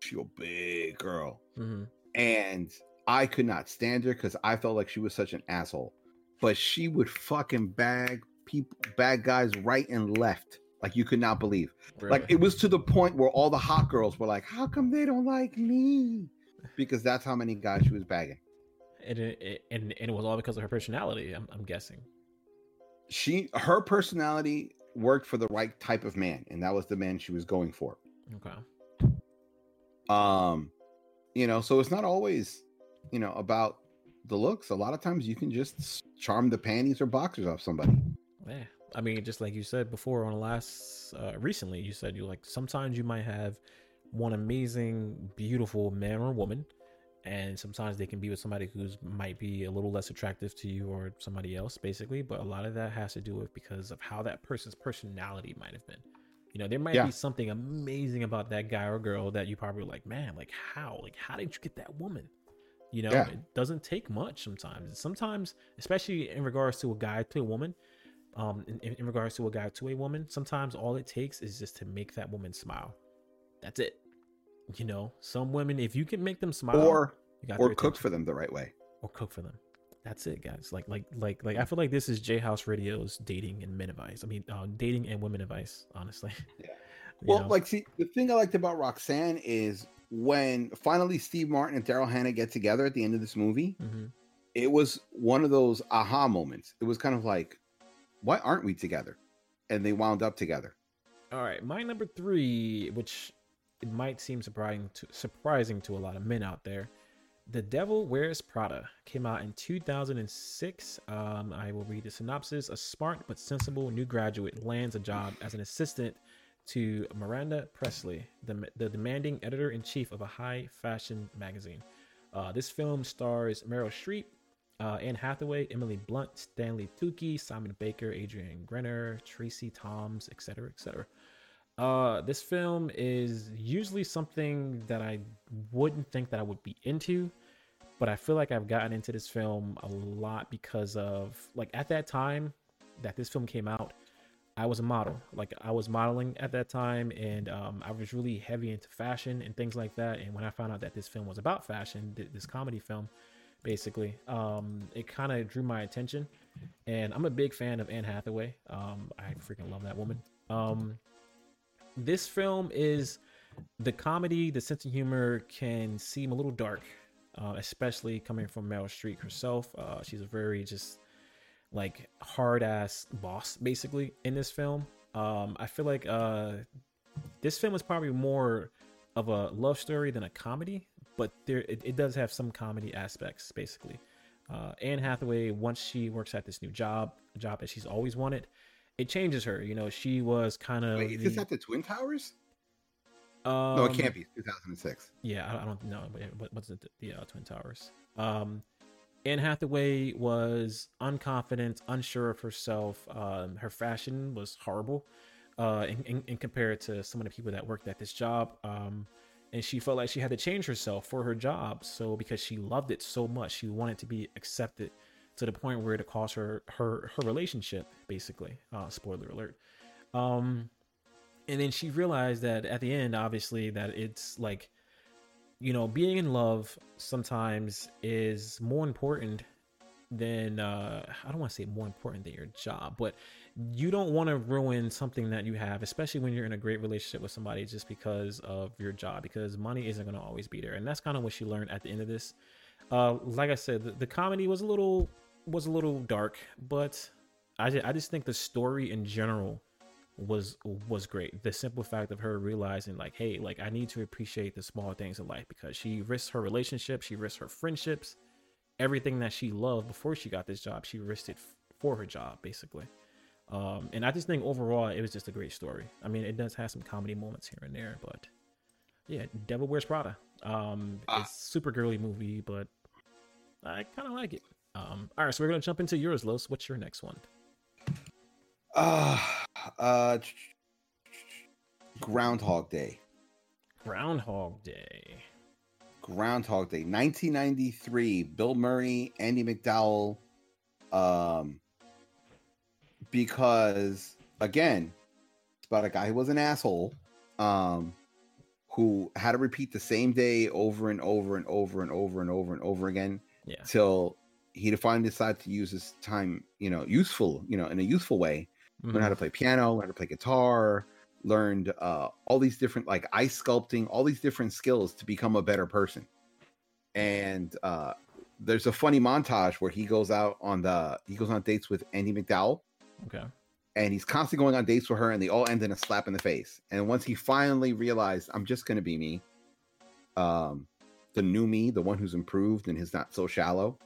S2: she a big girl.
S1: hmm
S2: And I could not stand her because I felt like she was such an asshole. But she would fucking bag people, bad guys right and left, like you could not believe. Like it was to the point where all the hot girls were like, "How come they don't like me?" Because that's how many guys she was bagging.
S1: And it, and and it was all because of her personality. I'm, I'm guessing.
S2: She, her personality worked for the right type of man, and that was the man she was going for.
S1: Okay.
S2: Um, you know, so it's not always, you know, about the looks. A lot of times you can just charm the panties or boxers off somebody.
S1: Yeah. I mean, just like you said before on the last uh, recently, you said you like sometimes you might have one amazing, beautiful man or woman, and sometimes they can be with somebody who's might be a little less attractive to you or somebody else, basically. But a lot of that has to do with because of how that person's personality might have been. You know, there might
S2: Yeah.
S1: be something amazing about that guy or girl that you probably like, man, like how, like how did you get that woman? You know,
S2: Yeah.
S1: it doesn't take much sometimes. Sometimes, especially in regards to a guy to a woman, um, in, in in regards to a guy to a woman, sometimes all it takes is just to make that woman smile. That's it. You know, some women, if you can make them smile,
S2: Or or cook
S1: attention.
S2: for them the right way.
S1: or cook for them. That's it, guys. Like, like, like, like. I feel like this is J House Radio's dating and men advice. I mean, uh, dating and women advice. Honestly.
S2: Yeah. Well,
S1: know?
S2: like, see, the thing I liked about Roxanne is when finally Steve Martin and Daryl Hannah get together at the end of this movie,
S1: Mhm.
S2: it was one of those aha moments. It was kind of like, why aren't we together? And they wound up together.
S1: All right, my number three, which it might seem surprising to surprising to a lot of men out there, "The Devil Wears Prada" came out in 2006. Um, I will read the synopsis: A smart but sensible new graduate lands a job as an assistant to Miranda Priestly, the, the demanding editor in chief of a high fashion magazine. Uh, this film stars Meryl Streep, uh, Anne Hathaway, Emily Blunt, Stanley Tucci, Simon Baker, Adrian Grenier, Tracie Thoms, etc., etc. Uh, this film is usually something that I wouldn't think that I would be into, but I feel like I've gotten into this film a lot because of like at that time that this film came out, I was a model. Like I was modeling at that time, and um, I was really heavy into fashion and things like that. And when I found out that this film was about fashion, th- this comedy film, basically, um, it kind of drew my attention. And I'm a big fan of Anne Hathaway. Um, I freaking love that woman. Um, this film is the comedy, the sense of humor can seem a little dark, uh, especially coming from Meryl Streep herself. Uh, she's a very just like hard ass boss basically in this film. Um, I feel like uh, this film is probably more of a love story than a comedy, but there it, it does have some comedy aspects basically. Uh, Anne Hathaway, once she works at this new job, a job that she's always wanted, it changes her. You know, she was kind of
S2: Wait, is this at the Twin Towers?
S1: um,
S2: no, it can't be. It's 2006.
S1: Yeah, I, I don't know, but what, what's the, the uh, Twin Towers? Um, Anne Hathaway was unconfident, unsure of herself. Um, her fashion was horrible, uh, in, in, in compared to some of the people that worked at this job. Um, and she felt like she had to change herself for her job. So because she loved it so much, she wanted to be accepted to the point where it cost her her her relationship, basically. Uh, spoiler alert. Um, and then she realized that at the end, obviously, that it's like you know, being in love sometimes is more important than uh I don't want to say more important than your job, but you don't want to ruin something that you have, especially when you're in a great relationship with somebody just because of your job because money isn't going to always be there. And that's kind of what she learned at the end of this. Uh like I said, the, the comedy was a little was a little dark, but I just, I just think the story in general was was great. The simple fact of her realizing like, hey, like I need to appreciate the small things in life because she risked her relationship, she risked her friendships, everything that she loved before she got this job, she risked it f- for her job basically. Um, and I just think overall it was just a great story. I mean, it does have some comedy moments here and there, but yeah, Devil Wears Prada. Um,
S2: Ah.
S1: it's super girly movie, but I kind of like it. Um, all right, so we're gonna jump into yours, Los. What's your next one?
S2: Uh, uh, Groundhog Day.
S1: Groundhog Day.
S2: Groundhog Day, 1993. Bill Murray, Andie MacDowell. Um, because again, it's about a guy who was an asshole, um, who had to repeat the same day over and over and over and over and over and over again
S1: Yeah.
S2: till he finally decided to use his time, you know, useful, you know, in a useful way. Learned how
S1: Mhm.
S2: to play piano, learned how to play guitar, learned uh, all these different like ice sculpting, all these different skills to become a better person. And uh, there's a funny montage where he goes out on the he goes on dates with Andie MacDowell,
S1: Okay.
S2: and he's constantly going on dates with her, and they all end in a slap in the face. And once he finally realized, I'm just gonna be me, um, the new me, the one who's improved and is not so shallow,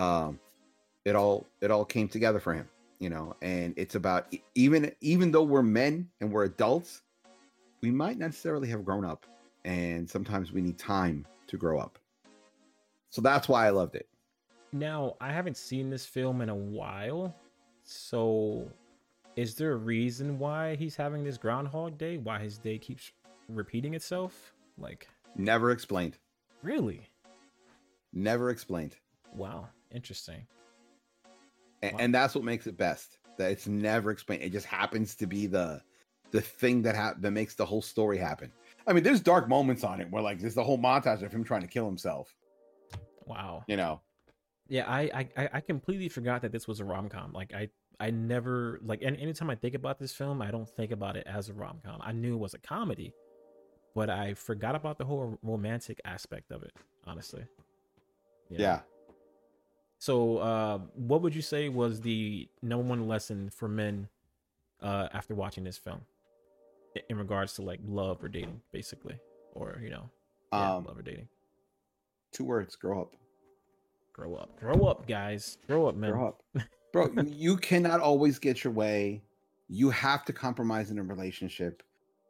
S2: um, it all it all came together for him, you know. And it's about even even though we're men and we're adults, we might not necessarily have grown up, and sometimes we need time to grow up. So that's why I loved it.
S1: Now, I haven't seen this film in a while. So, is there a reason why he's having this Groundhog Day? Why his day keeps repeating itself? Like,
S2: Never explained.
S1: really?
S2: Never explained.
S1: Wow. Interesting.
S2: and,
S1: Wow.
S2: and that's what makes it best that it's never explained it just happens to be the the thing that ha- that makes the whole story happen i mean there's dark moments on it where like there's the whole montage of him trying to kill himself
S1: Wow.
S2: you know
S1: Yeah, I I, I- completely forgot that this was a rom com. Like I I never like any anytime I think about this film, I don't think about it as a rom com. I knew it was a comedy, but I forgot about the whole romantic aspect of it. Honestly. You know?
S2: yeah
S1: So, uh, what would you say was the number one lesson for men uh, after watching this film, in regards to like love or dating, basically, or you know, yeah,
S2: um
S1: love or dating?
S2: two words grow up.
S1: Grow up, grow up, guys, grow up, man.
S2: grow up. Bro you, you cannot always get your way. You have to compromise in a relationship.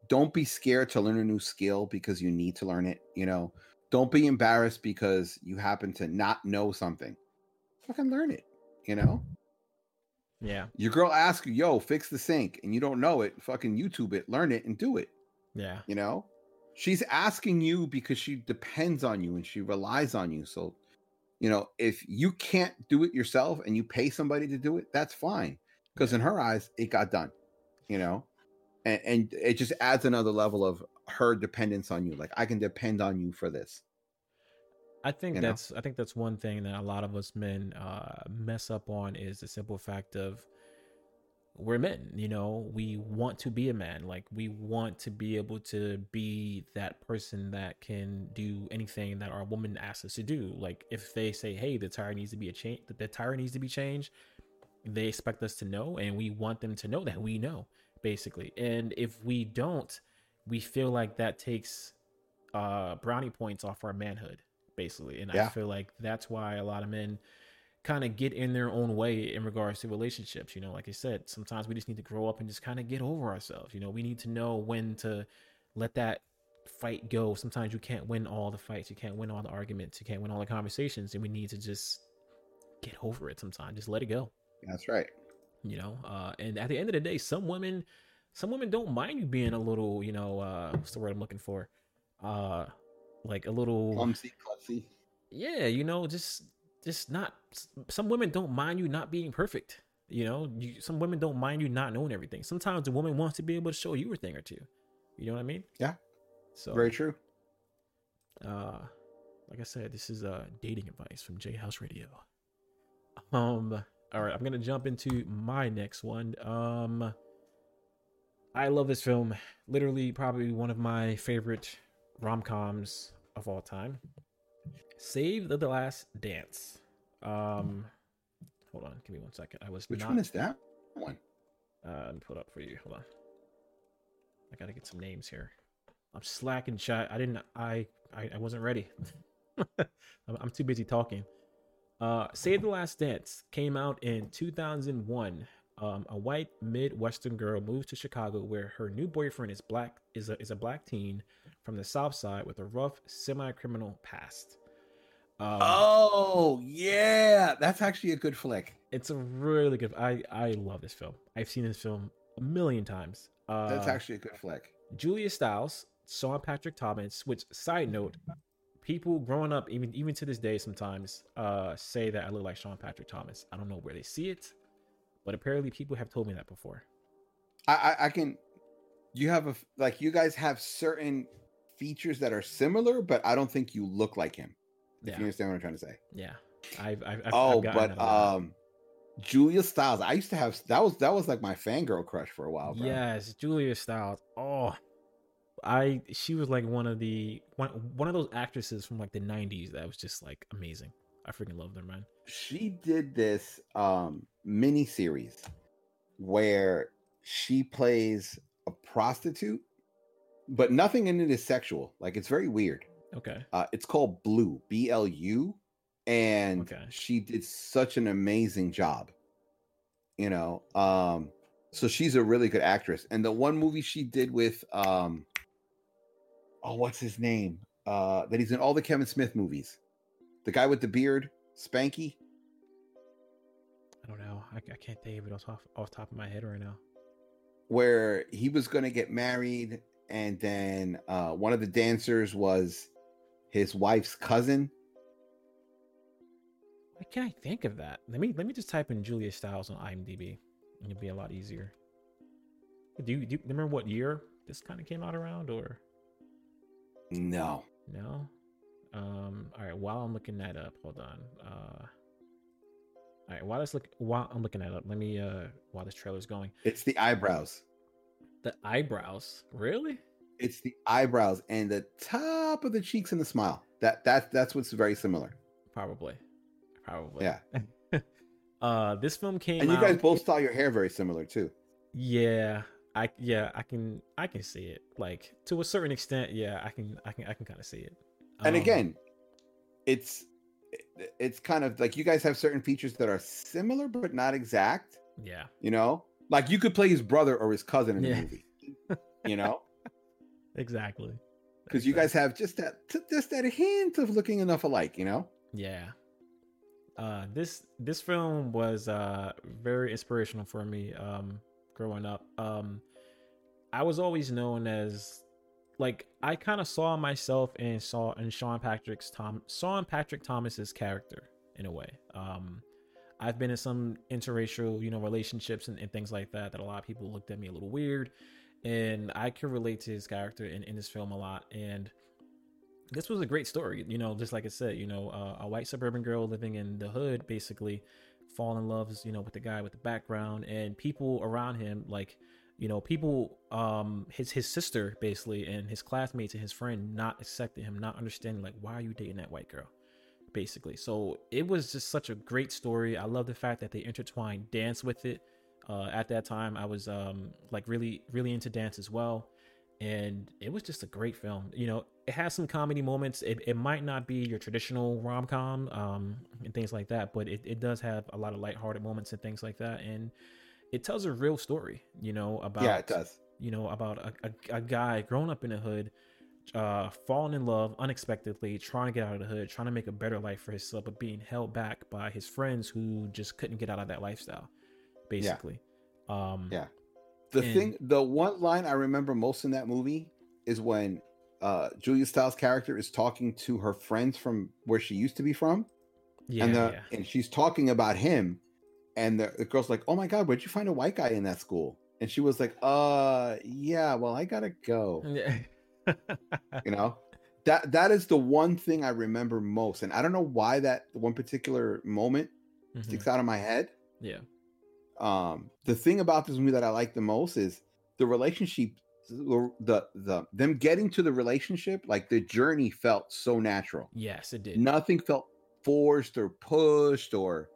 S2: Don't be scared to learn a new skill because you need to learn it you know? Don't be embarrassed because you happen to not know something fucking learn it you know
S1: Yeah,
S2: Your girl asks you, yo, fix the sink, and you don't know it, fucking YouTube it, learn it, and do it.
S1: yeah,
S2: You know? She's asking you because she depends on you and she relies on you. So, you know, if you can't do it yourself and you pay somebody to do it, that's fine. Because in her eyes, it got done. You know? And and it just adds another level of her dependence on you. Like I can depend on you for this.
S1: I think
S2: You know?
S1: that's I think that's one thing that a lot of us men uh, mess up on is the simple fact of we're men. You know, we want to be a man. Like we want to be able to be that person that can do anything that our woman asks us to do. Like if they say, "Hey, the tire needs to be a change. The tire needs to be changed," they expect us to know, and we want them to know that we know, basically. And if we don't, we feel like that takes uh brownie points off our manhood basically and i feel like that's why a lot of men kind of get in their own way in regards to relationships you know like i said sometimes we just need to grow up and just kind of get over ourselves you know we need to know when to let that fight go. Sometimes you can't win all the fights you can't win all the arguments you can't win all the conversations and we need to just get over it sometimes just let it go.
S2: That's right.
S1: you know uh and at the end of the day some women some women don't mind you being a little you know uh what's the word i'm looking for? Uh like a little
S2: Clumsy, clumsy.
S1: yeah you know just just not some women don't mind you not being perfect you know you, some women don't mind you not knowing everything sometimes a woman wants to be able to show you a thing or two you know what i mean
S2: Yeah.
S1: so
S2: Very true.
S1: uh like i said this is uh dating advice from j house radio um all right i'm gonna jump into my next one um i love this film literally probably one of my favorite rom-coms of all time save the last dance um hold on give me one second i was
S2: Which
S1: not
S2: one is that one?
S1: uh, let me put it up for you. Hold on. I gotta get some names here. I'm slacking, chat. I didn't. I I, I wasn't ready. I'm, I'm too busy talking. Uh, Save the Last Dance came out in 2001. Um, a white Midwestern girl moves to Chicago, where her new boyfriend is black is a is a black teen from the South Side with a rough semi-criminal past. Um,
S2: Oh yeah, that's actually a good flick.
S1: it's a really good. I I love this film. I've seen this film a million times. Uh,
S2: That's actually a good flick.
S1: Julia Stiles, Sean Patrick Thomas. Which side note, people growing up, even even to this day, sometimes uh say that I look like Sean Patrick Thomas. I don't know where they see it, but apparently people have told me that before.
S2: I, I I can. You have a like you guys have certain features that are similar, but I don't think you look like him. If you understand what I'm trying to say.
S1: Yeah. I've, I've, I've
S2: oh,
S1: I've
S2: but
S1: that a lot.
S2: um, Julia Stiles. I used to have that was that was like my fangirl crush for a while. Bro.
S1: Yes, Julia Stiles. Oh, I she was like one of the one one of those actresses from like the '90s that was just like amazing. I freaking love her, man.
S2: she did this um mini series where she plays a prostitute, but nothing in it is sexual. Like it's very weird.
S1: Okay.
S2: Uh, it's called Blue, B L U, and
S1: Okay.
S2: she did such an amazing job. You know, um, so she's a really good actress. And the one movie she did with, um, oh, what's his name? Uh, that he's in all the Kevin Smith movies. The guy with the beard, Spanky.
S1: I don't know. I, I can't think of it off off top of my head right now.
S2: where he was going to get married and then uh one of the dancers was his wife's cousin
S1: Why can't I think of that? Let me let me just type in Julia Stiles on IMDb. It'll be a lot easier. Do you, do you remember what year this kind of came out around, or
S2: no
S1: no? Um. All right. While I'm looking that up, hold on. Uh. All right. While let's look. While I'm looking that up, let me. Uh. While this trailer's going,
S2: it's the eyebrows
S1: the eyebrows. Really?
S2: it's the eyebrows and the top of the cheeks and the smile that that that's what's very similar
S1: Probably. Probably.
S2: yeah
S1: Uh. This film came.
S2: and you guys
S1: out-
S2: both style your hair very similar too
S1: Yeah, I yeah, I can I can see it. Like to a certain extent, yeah, I can I can I can kind of see it.
S2: And
S1: Um,
S2: again it's it's kind of like you guys have certain features that are similar but not exact
S1: yeah,
S2: you know like you could play his brother or his cousin in the
S1: Yeah.
S2: movie you know
S1: exactly.
S2: because you guys have just that just that hint of looking enough alike you know
S1: Yeah. Uh this this film was uh very inspirational for me um growing up. Um I was always known as like I kind of saw myself and saw in Sean Patrick's Tom Sean Patrick Thomas's character in a way. Um I've been in some interracial, you know, relationships and, and things like that that a lot of people looked at me a little weird. And I can relate to his character in, in this film a lot. And this was a great story, you know, just like I said, you know, uh, a white suburban girl living in the hood basically fall in love, you know, with the guy with the background and people around him, like, you know, people, um, his his sister basically and his classmates and his friend not accepting him, not understanding like why are you dating that white girl, basically. So it was just such a great story. I love the fact that they intertwined dance with it. Uh, at that time, I was um like really really into dance as well and it was just a great film. You know, it has some comedy moments. It, it might not be your traditional rom com um, and things like that, but it, it does have a lot of lighthearted moments and things like that. And it tells a real story, you know, about
S2: yeah it does
S1: you know, about a, a, a guy growing up in the hood, uh, falling in love unexpectedly, trying to get out of the hood, trying to make a better life for himself, but being held back by his friends who just couldn't get out of that lifestyle, basically. Um,
S2: Yeah. the
S1: And-
S2: thing the one line i remember most in that movie is when uh julia stiles character is talking to her friends from where she used to be from
S1: yeah,
S2: and the
S1: yeah.
S2: and she's talking about him and the, the girl's like oh my god where'd you find a white guy in that school and she was like uh yeah well i gotta go
S1: Yeah.
S2: you know that that is the one thing i remember most and i don't know why that one particular moment
S1: Mhm.
S2: sticks out of my head
S1: Yeah.
S2: um the thing about this movie that i like the most is the relationship the the, the them getting to the relationship like the journey felt so natural
S1: Yes, it did.
S2: nothing felt forced or pushed or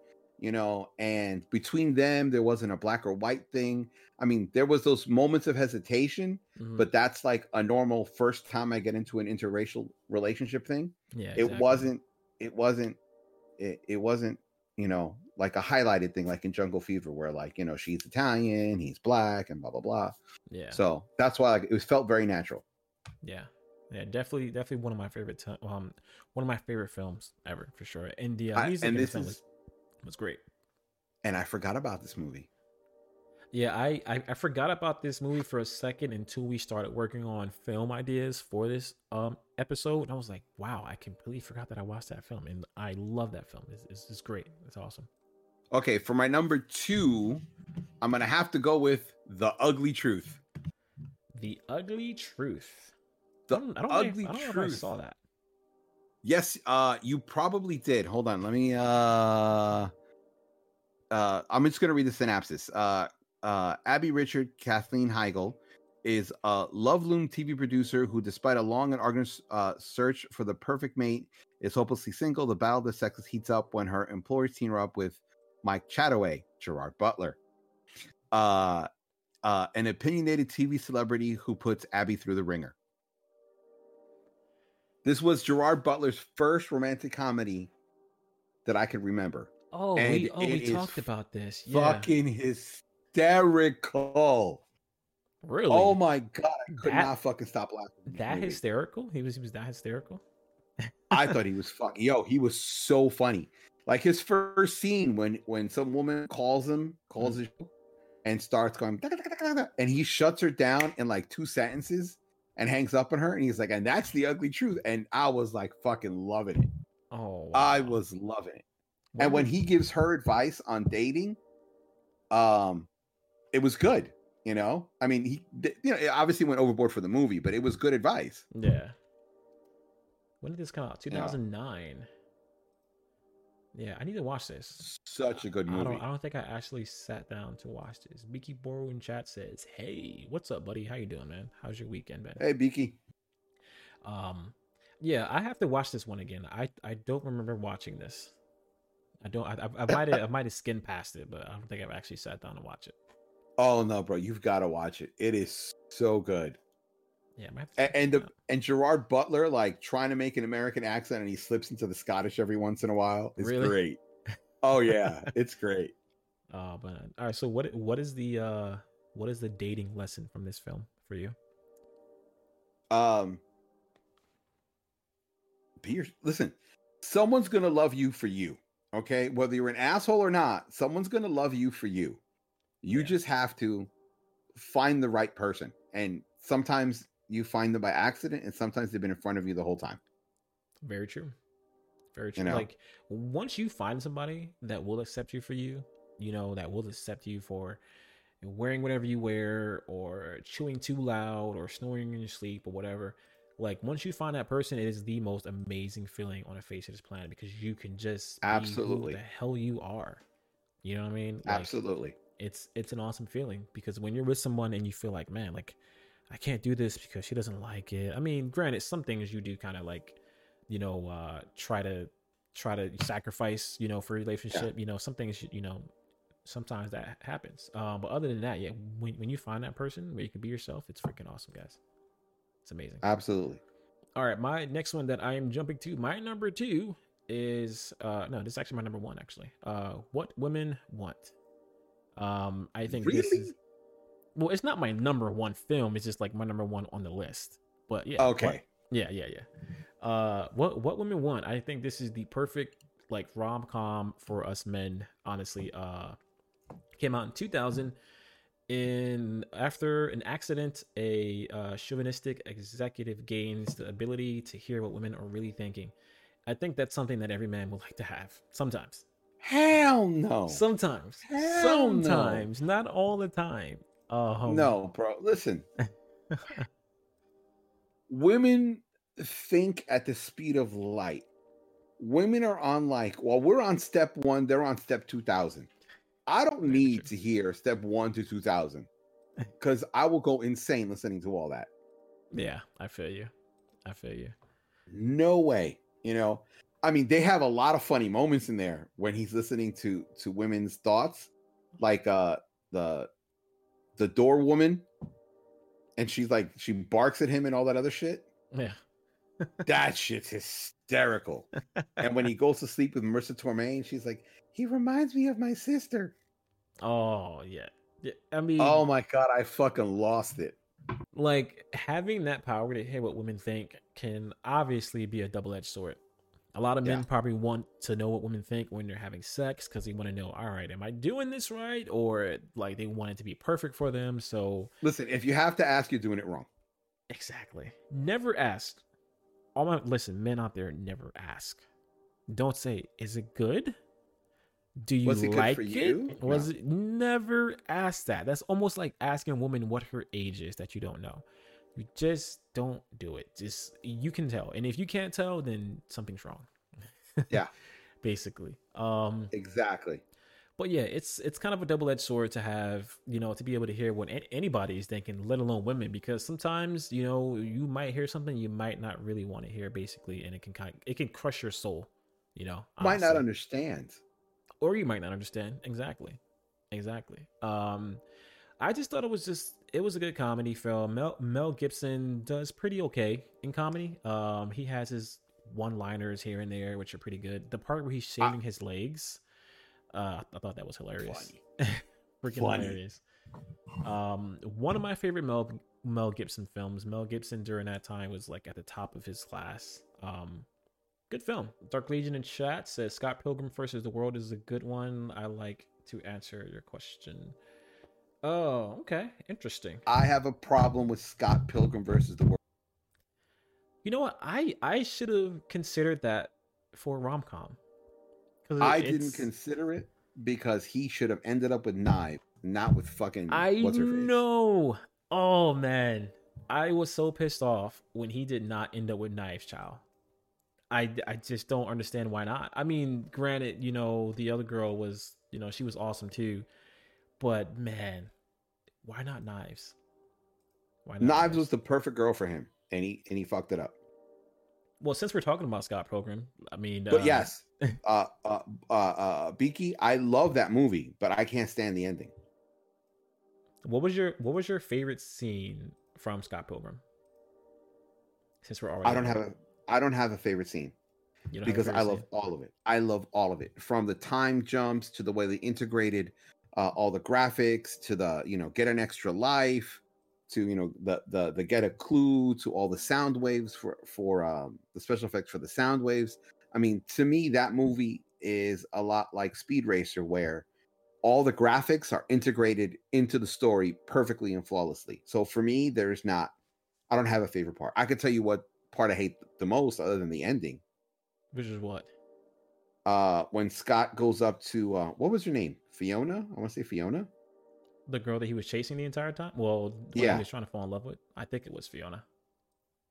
S2: you know and between them there wasn't a black or white thing i mean there was those moments of hesitation
S1: Mhm.
S2: but that's like a normal first time i get into an interracial relationship thing
S1: yeah,
S2: it wasn't it wasn't it, it wasn't you know like a highlighted thing like in jungle fever where like you know she's italian he's black and blah blah blah
S1: Yeah.
S2: so that's why like, it was felt very natural
S1: yeah. Yeah. Definitely. Definitely one of my favorite. T- um, one of my favorite films ever for sure. And the uh,
S2: and this
S1: film
S2: is
S1: was, great.
S2: and i forgot about this movie
S1: Yeah, I, I I forgot about this movie for a second until we started working on film ideas for this um episode. And I was like, wow, I completely forgot that I watched that film, and I love that film. It's it's, it's great. It's awesome.
S2: okay for my number two i'm gonna have to go with the ugly truth
S1: The Ugly Truth.
S2: The
S1: I don't, I don't,
S2: ugly
S1: know, if- I don't know if I saw that.
S2: Yes, uh, you probably did. Hold on, let me. Uh, uh, I'm just gonna read the synopsis. Uh, uh, Abby Richter, Kathleen Heigl, is a Loveloom TV producer who, despite a long and arduous uh, search for the perfect mate, is hopelessly single. The battle of the sexes heats up when her employers team her up with Mike Chadway, Gerard Butler, uh, uh, an opinionated TV celebrity who puts Abby through the ringer. This was Gerard Butler's first romantic comedy that I could remember.
S1: Oh,
S2: And
S1: we oh we talked about this. Yeah,
S2: Fucking hysterical.
S1: really?
S2: Oh my god, I could
S1: That-
S2: not fucking stop laughing.
S1: that
S2: movie.
S1: hysterical? He was he was that hysterical?
S2: I thought he was fucking yo, he was so funny. Like his first scene when when some woman calls him, calls mm-hmm. his and starts going and he shuts her down in like two sentences and hangs up on her and he's like, and that's the ugly truth. And I was like fucking loving it.
S1: Oh,
S2: I was loving it.
S1: What
S2: and when he gives her advice on dating um it was good you know i mean he you know it obviously went overboard for the movie but it was good advice
S1: yeah. When did this come out? 2009.
S2: Yeah.
S1: Yeah, I need to watch this.
S2: such a good
S1: I
S2: movie
S1: don't. I don't think I actually sat down to watch this. Beaky Boro in chat says, "Hey, what's up, buddy? How you doing, man? How's your weekend been?"
S2: hey beaky
S1: Um, yeah, I have to watch this one again. I I don't remember watching this. I don't. I, I, I might have I might have skimmed past it, but I don't think I've actually sat down to watch it.
S2: oh no bro you've got to watch it it is so good
S1: Yeah, I might have to
S2: and, and the and gerard butler like trying to make an american accent and he slips into the scottish every once in a while is
S1: Really?
S2: great oh yeah it's great
S1: Uh, but all right. So what what is the uh what is the dating lesson from this film for you?
S2: um be your, listen someone's gonna love you for you okay whether you're an asshole or not someone's gonna love you for you you
S1: Yeah.
S2: just have to find the right person and sometimes you find them by accident and sometimes they've been in front of you the whole time
S1: Very true. Very true.
S2: know?
S1: Like once you find somebody that will accept you for you, you know, that will accept you for wearing whatever you wear or chewing too loud or snoring in your sleep or whatever. Like once you find that person, it is the most amazing feeling on the face of this planet because you can just
S2: Absolutely.
S1: the hell you are. You know what I mean? Like,
S2: absolutely
S1: it's it's an awesome feeling because when you're with someone and you feel like man like i can't do this because she doesn't like it. I mean granted some things you do kind of like you know uh try to try to sacrifice you know for a relationship you know some things you- know sometimes that happens. Um but other than that yeah when, when you find that person where you can be yourself it's freaking awesome guys. It's amazing.
S2: Absolutely.
S1: All right, my next one that I am jumping to, my number two is uh no, this is actually my number one actually. Uh What Women Want. Um I think this is well, it's not my number one film, it's just like my number one on the list. But yeah. what-
S2: okay
S1: yeah, yeah, yeah. Uh what what women want? I think this is the perfect like rom-com for us men, honestly. Uh came out in 2000 in after an accident a uh, chauvinistic executive gains the ability to hear what women are really thinking i think that's something that every man would like to have sometimes
S2: hell no
S1: sometimes
S2: Hell no.
S1: sometimes not all the time um,
S2: no bro listen. Women think at the speed of light. Women are on like well we're on step one they're on step 2000 i don't need to hear step one to 2000 because i will go insane listening to all that.
S1: Yeah i feel you. I feel you.
S2: No way you know? I mean they have a lot of funny moments in there when he's listening to to women's thoughts like uh the the door woman and she's like she barks at him and all that other shit?
S1: Yeah.
S2: That shit's hysterical. And when he goes to sleep with marisa tomei and she's like he reminds me of my sister.
S1: Oh yeah. Yeah i mean
S2: oh my god i fucking lost it.
S1: Like having that power to hear what women think can obviously be a double-edged sword a lot of men
S2: Yeah.
S1: probably want to know what women think when they're having sex because they want to know all right am i doing this right? Or like they want it to be perfect for them so
S2: listen if you have to ask you're doing it wrong.
S1: Exactly. Never ask. All my listen men out there never ask. Don't say is it good? Do you
S2: it
S1: like
S2: for
S1: it?
S2: you?
S1: was
S2: No.
S1: it never ask that. That's almost like asking a woman what her age is that you don't know You just don't do it. Just you can tell, and if you can't tell, then something's wrong.
S2: Yeah.
S1: basically. Um,
S2: Exactly.
S1: but yeah, it's it's kind of a double edged sword to have, you know, to be able to hear what an- anybody is thinking, let alone women, because sometimes you know you might hear something you might not really want to hear, basically, and it can kind of, it can crush your soul, you know.
S2: Might not understand.
S1: or you might not understand exactly exactly um i just thought it was just it was a good comedy film mel, mel gibson does pretty okay in comedy um he has his one liners here and there which are pretty good the part where he's shaving his legs uh i thought that was hilarious Funny. freaking
S2: Funny.
S1: hilarious um one of my favorite mel mel gibson films mel gibson during that time was like at the top of his class um good film. Dark Legion in chat says Scott Pilgrim versus the World is a good one. I like to answer your question. Oh, okay, interesting.
S2: I have a problem with Scott Pilgrim versus the World.
S1: You know what? I I should have considered that for rom com.
S2: I didn't consider it because he should have ended up with Knife, not with fucking
S1: I
S2: what's her face.
S1: know. Oh man, I was so pissed off when he did not end up with Knives Child. I I just don't understand why not. I mean, granted, you know the other girl was you know she was awesome too, but man, why not Knives? Why not
S2: Knives was the perfect girl for him, and he and he fucked it up.
S1: well, since we're talking about Scott Pilgrim, I mean,
S2: But
S1: uh,
S2: yes, uh, uh, uh, uh, Beaky, I love that movie, but I can't stand the ending.
S1: what was your what was your favorite scene from Scott Pilgrim? Since we're already,
S2: I don't have a, I don't have a favorite scene
S1: you don't have a
S2: because I love
S1: scene?
S2: all of it. I love all of it, from the time jumps to the way they integrated uh, all the graphics to the you know get an extra life to you know the the the get a clue to all the sound waves for for um, the special effects for the sound waves. I mean, to me, that movie is a lot like Speed Racer, where all the graphics are integrated into the story perfectly and flawlessly. So for me, there's not. I don't have a favorite part. I could tell you what part I hate the most, other than the ending.
S1: Which is what?
S2: Uh, when Scott goes up to uh, what was her name? Fiona. I want to say Fiona.
S1: The girl that he was chasing the entire time? Well,
S2: Yeah.
S1: he was trying to fall in love with? I think it was Fiona.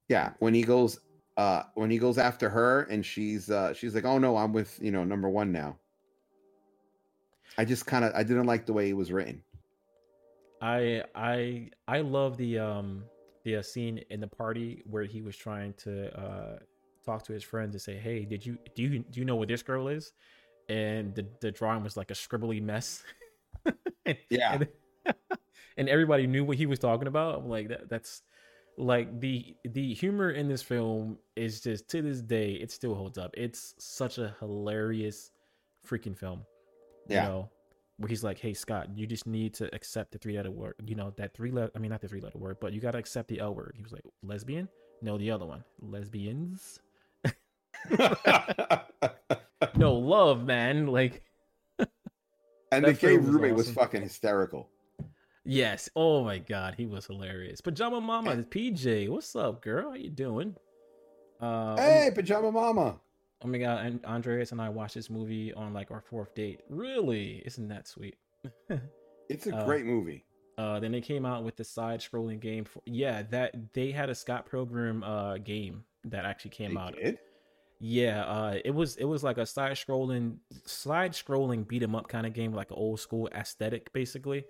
S2: Yeah, when he goes, uh, when he goes after her, and she's uh, she's like, "Oh no, I'm with you know number one now." I just kind of I didn't like the way it was written.
S1: I I I love the um the uh, scene in the party where he was trying to uh talk to his friends and say, "Hey, did you do you do you know where this girl is?" And the the drawing was like a scribbly mess. and,
S2: Yeah.
S1: and, and everybody knew what he was talking about. I'm like that that's like the the humor in this film is just to this day it still holds up. It's such a hilarious freaking film. You
S2: Yeah.
S1: know, where he's like, "Hey Scott, you just need to accept the three letter word. You know that three letter. I mean, not the three letter word, but you got to accept the L word." He was like, "Lesbian? No, the other one. Lesbians? No, love, man. Like,
S2: and the gay
S1: film was
S2: roommate was fucking hysterical.
S1: yes. Oh my god, he was hilarious. Pajama Mama, PJ, what's up, girl? How you doing? Uh,
S2: Hey, pajama mama.
S1: Oh my god, and Andreas and I watched this movie on like our fourth date. Really? Isn't that sweet?
S2: It's a
S1: Uh,
S2: great movie.
S1: Uh, then they came out with the side-scrolling game. For, yeah, that they had a Scott Pilgrim uh game that actually came
S2: They
S1: out.
S2: did?
S1: Yeah, uh, it was it was like a side-scrolling, side-scrolling beat 'em up kind of game, like an old school aesthetic, basically.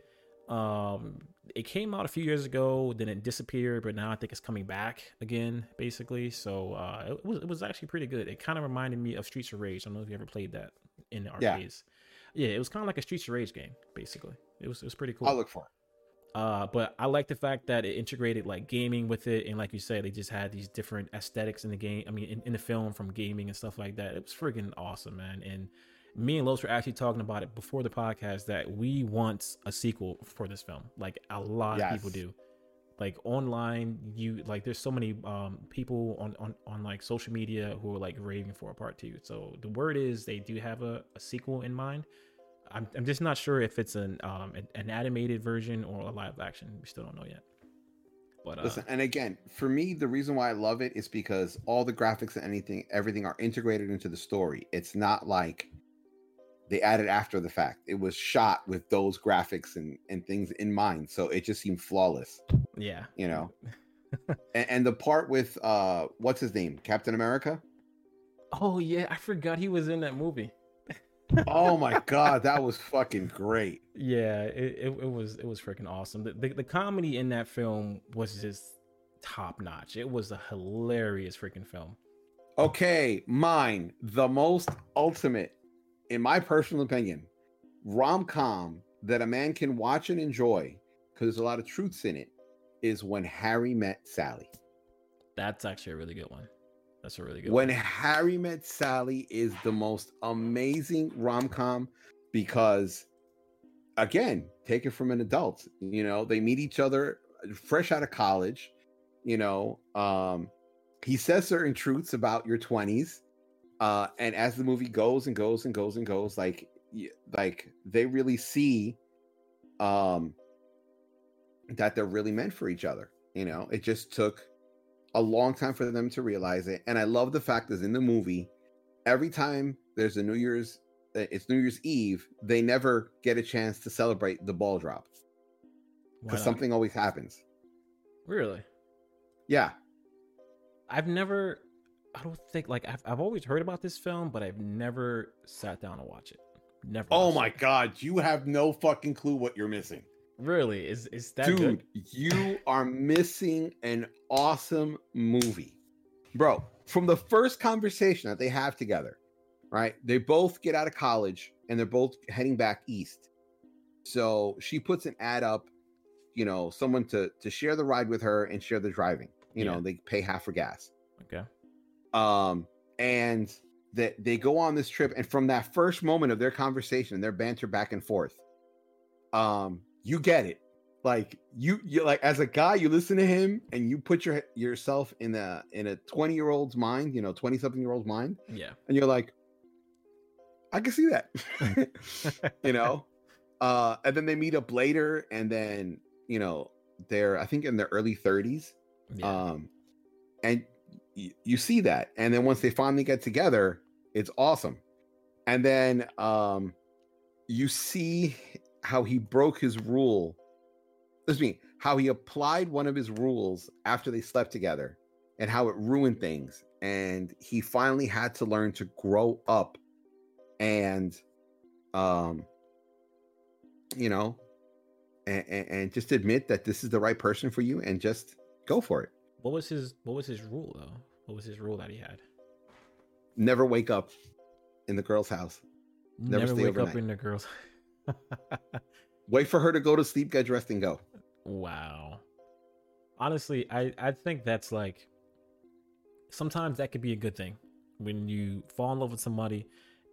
S1: Um, it came out a few years ago, then it disappeared, but now I think it's coming back again, basically. So uh, it was it was actually pretty good. It kind of reminded me of Streets of Rage. I don't know if you ever played that in the
S2: Yeah.
S1: arcades. Yeah, it was kind of like a Streets of Rage game, basically. It was it was pretty cool.
S2: I'll look for it.
S1: Uh, but I like the fact that it integrated like gaming with it, and like you said, they just had these different aesthetics in the game. I mean, in, in the film from gaming and stuff like that. It was freaking awesome, man. And me and Los were actually talking about it before the podcast that we want a sequel for this film. Like a lot of people do. Like online, you like there's so many um people on on on like social media who are like raving for a part two. So the word is they do have a, a sequel in mind. I'm, I'm just not sure if it's an um an, an animated version or a live action. We still don't know yet. But uh,
S2: Listen, and again, for me, the reason why I love it is because all the graphics and anything, everything are integrated into the story. It's not like they added after the fact. It was shot with those graphics and, and things in mind. So it just seemed flawless,
S1: yeah,
S2: you know? and, and the part with uh, what's his name, Captain America.
S1: Oh yeah, I forgot he was in that movie.
S2: Oh my god, that was fucking great.
S1: Yeah, it, it, it was it was freaking awesome. The, the, the comedy in that film was just top notch. It was a hilarious freaking film.
S2: Okay, mine, the most ultimate, in my personal opinion, rom com that a man can watch and enjoy because there's a lot of truths in it is when Harry met Sally.
S1: That's actually a really good one. That's a really good
S2: when
S1: one.
S2: Harry Met Sally is the most amazing rom com because, again, take it from an adult. You know, they meet each other fresh out of college. You know, um, he says certain truths about your 20s. Uh, and as the movie goes and goes and goes and goes, like, like they really see um that they're really meant for each other. You know, it just took a long time for them to realize it. And I love the fact that in the movie, every time there's a New Year's, uh, it's New Year's Eve, they never get a chance to celebrate the ball drop because something always happens.
S1: Really?
S2: Yeah.
S1: I've never, I don't think, like, I've, I've always heard about this film, but I've never sat down to watch it. Never.
S2: Oh my it. God. You have no fucking clue what you're missing.
S1: Really? Is is that
S2: Dude,
S1: good?
S2: you are missing an awesome movie. Bro, from the first conversation that they have together, right? They both get out of college and they're both heading back east. So she puts an ad up, you know, someone to to share the ride with her and share the driving. You yeah. know, they pay half for gas.
S1: Okay.
S2: Um, and that they go on this trip, and from that first moment of their conversation, their banter back and forth, um, you get it. Like you, you like as a guy, you listen to him and you put your yourself in a in a twenty year old's mind, you know, twenty something year old's mind.
S1: Yeah,
S2: and you're like, I can see that, you know. Uh, and then they meet up later, and then you know they're I think in their early thirties. Yeah. Um, and y- you see that, and then once they finally get together, it's awesome. And then um, you see how he broke his rule. Excuse me, how he applied one of his rules after they slept together and how it ruined things. And he finally had to learn to grow up and, um, you know, and, and just admit that this is the right person for you and just go for it.
S1: What was his What was his rule though? What was his rule that he had?
S2: Never wake up in the girl's house.
S1: Never, Never wake overnight. up in the girl's.
S2: Wait for her to go to sleep, get dressed, and go.
S1: Wow. Honestly, I I think that's like sometimes that could be a good thing when you fall in love with somebody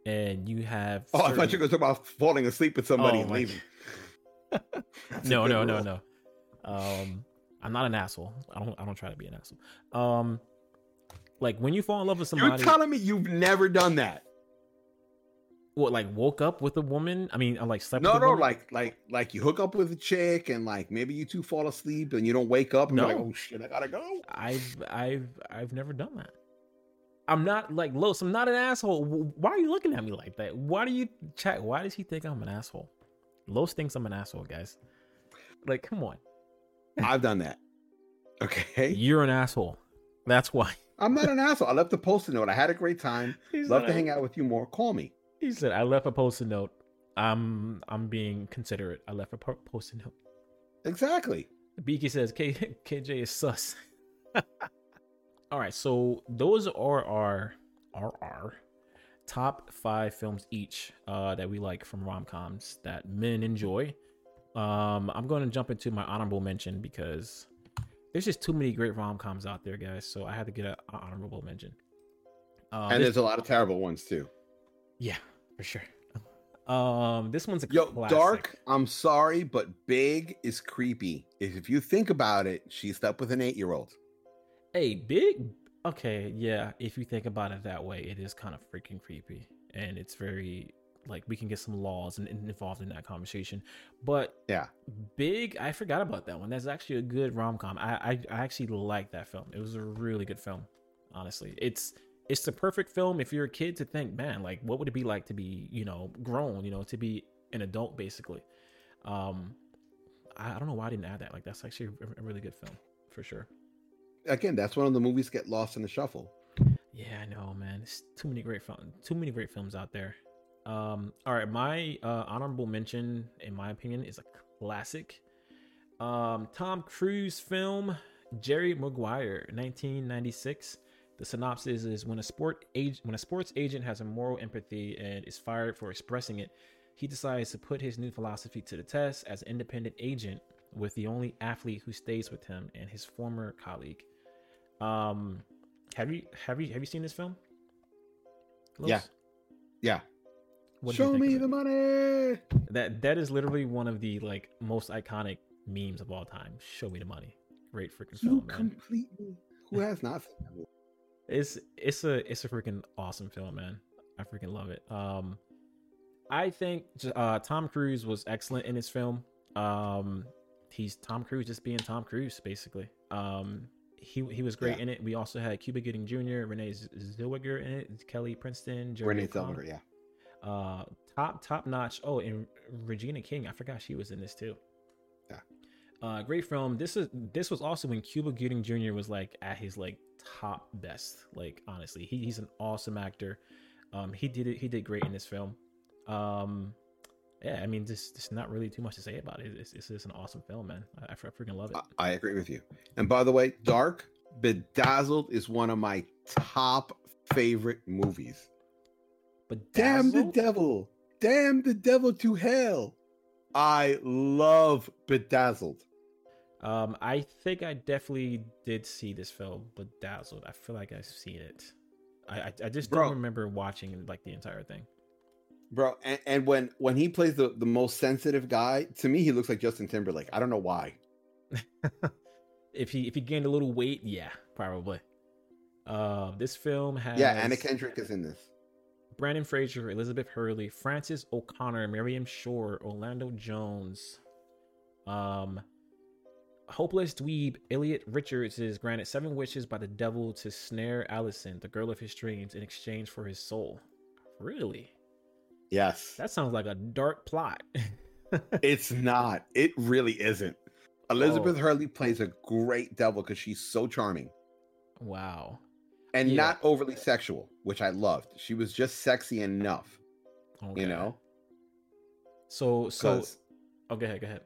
S1: and you have.
S2: Oh, certain... I thought you were going to talk about falling asleep with somebody oh, and leaving.
S1: no, no, no, no. Um, I'm not an asshole. I don't. I don't try to be an asshole. Um, like when you fall in love with somebody,
S2: you're telling me you've never done that
S1: what like woke up with a woman? I mean I like slept
S2: no no like like like you hook up with a chick and like maybe you two fall asleep and you don't wake up and no. like oh shit i gotta go.
S1: I've i've i've never done that. I'm not like los i'm not an asshole. Why are you looking at me like that? Why do you check why does he think i'm an asshole? Los thinks i'm an asshole guys. Like come on.
S2: I've done that. Okay.
S1: You're an asshole. That's why.
S2: I'm not an asshole. I left a post-it note. I had a great time. He's love to hang out with you more. Call me
S1: he said, "I left a post-it note. I'm I'm being considerate. I left a post-it note."
S2: Exactly.
S1: Beaky says, K- "KJ is sus." All right, so those are our are our top five films each uh, that we like from rom coms that men enjoy. Um, I'm going to jump into my honorable mention because there's just too many great rom coms out there, guys. So I had to get an honorable mention.
S2: Uh, and there's a lot of terrible ones too.
S1: Yeah, for sure. Um, this one's a
S2: yo
S1: classic.
S2: dark. I'm sorry, but big is creepy. If you think about it, she slept with an eight year old.
S1: Hey, big. Okay, yeah. If you think about it that way, it is kind of freaking creepy, and it's very like we can get some laws and, and involved in that conversation. But
S2: yeah,
S1: big. I forgot about that one. That's actually a good rom com. I, I I actually like that film. It was a really good film. Honestly, it's it's the perfect film if you're a kid to think, man, like what would it be like to be, you know, grown, you know, to be an adult basically. Um, I, I don't know why I didn't add that. Like that's actually a, a really good film for sure.
S2: again, that's one of the movies get lost in the shuffle.
S1: Yeah, I know, man. It's too many great films. Too many great films out there. Um, all right, my uh, honorable mention, in my opinion, is a classic. Um, Tom Cruise film Jerry Maguire, 1996. The synopsis is when a sport age when a sports agent has a moral empathy and is fired for expressing it, he decides to put his new philosophy to the test as an independent agent with the only athlete who stays with him and his former colleague. Um, have you have you have you seen this film?
S2: Yeah. Yeah.
S1: What
S2: Show me the money.
S1: That that is literally one of the like most iconic memes of all time. Show me the money. Great freaking
S2: You
S1: film, man.
S2: completely. Who has not seen that movie?
S1: It's it's a it's a freaking awesome film, man. I freaking love it. Um, I think uh, Tom Cruise was excellent in this film. Um, he's Tom Cruise just being Tom Cruise, basically. Um, he he was great
S2: Yeah.
S1: in it. We also had Cuba Gooding Jr., Renee Zellweger in it, Kelly Preston, Jeremy
S2: Renee. Zellweger, yeah.
S1: uh top top notch oh and regina king i forgot she was in this too
S2: Yeah.
S1: uh great film this is this was also when cuba gooding jr was like at his like top best like honestly he, he's an awesome actor um he did it he did great in this film um yeah i mean just just not really too much to say about it it's, it's just an awesome film man i, I freaking love it
S2: I, I agree with you. And by the way, Dark Bedazzled is one of my top favorite movies.
S1: but
S2: Damn the devil. Damn the devil to hell. I love Bedazzled.
S1: Um i think i definitely did see this film but dazzled i feel like i've seen it i i, I just
S2: Bro.
S1: don't remember watching like the entire thing
S2: Bro, and, and when when he plays the, the most sensitive guy, to me he looks like Justin Timberlake. I don't know why.
S1: if he if he gained a little weight, yeah, probably. Uh, this film has
S2: Yeah, Anna Kendrick is in this.
S1: Brendan Fraser, Elizabeth Hurley, Frances O'Connor, Miriam Shor, Orlando Jones, um, hopeless dweeb Elliot Richards is granted seven wishes by the devil to snare Allison, the girl of his dreams, in exchange for his soul. Really?
S2: Yes.
S1: That sounds like a dark plot.
S2: It's not. It really isn't. Elizabeth
S1: Oh.
S2: Hurley plays a great devil because she's so charming
S1: wow.
S2: and
S1: Yeah.
S2: not overly sexual, which I loved. She was just sexy enough,
S1: Okay.
S2: you know?
S1: So so Oh, go ahead. Go ahead.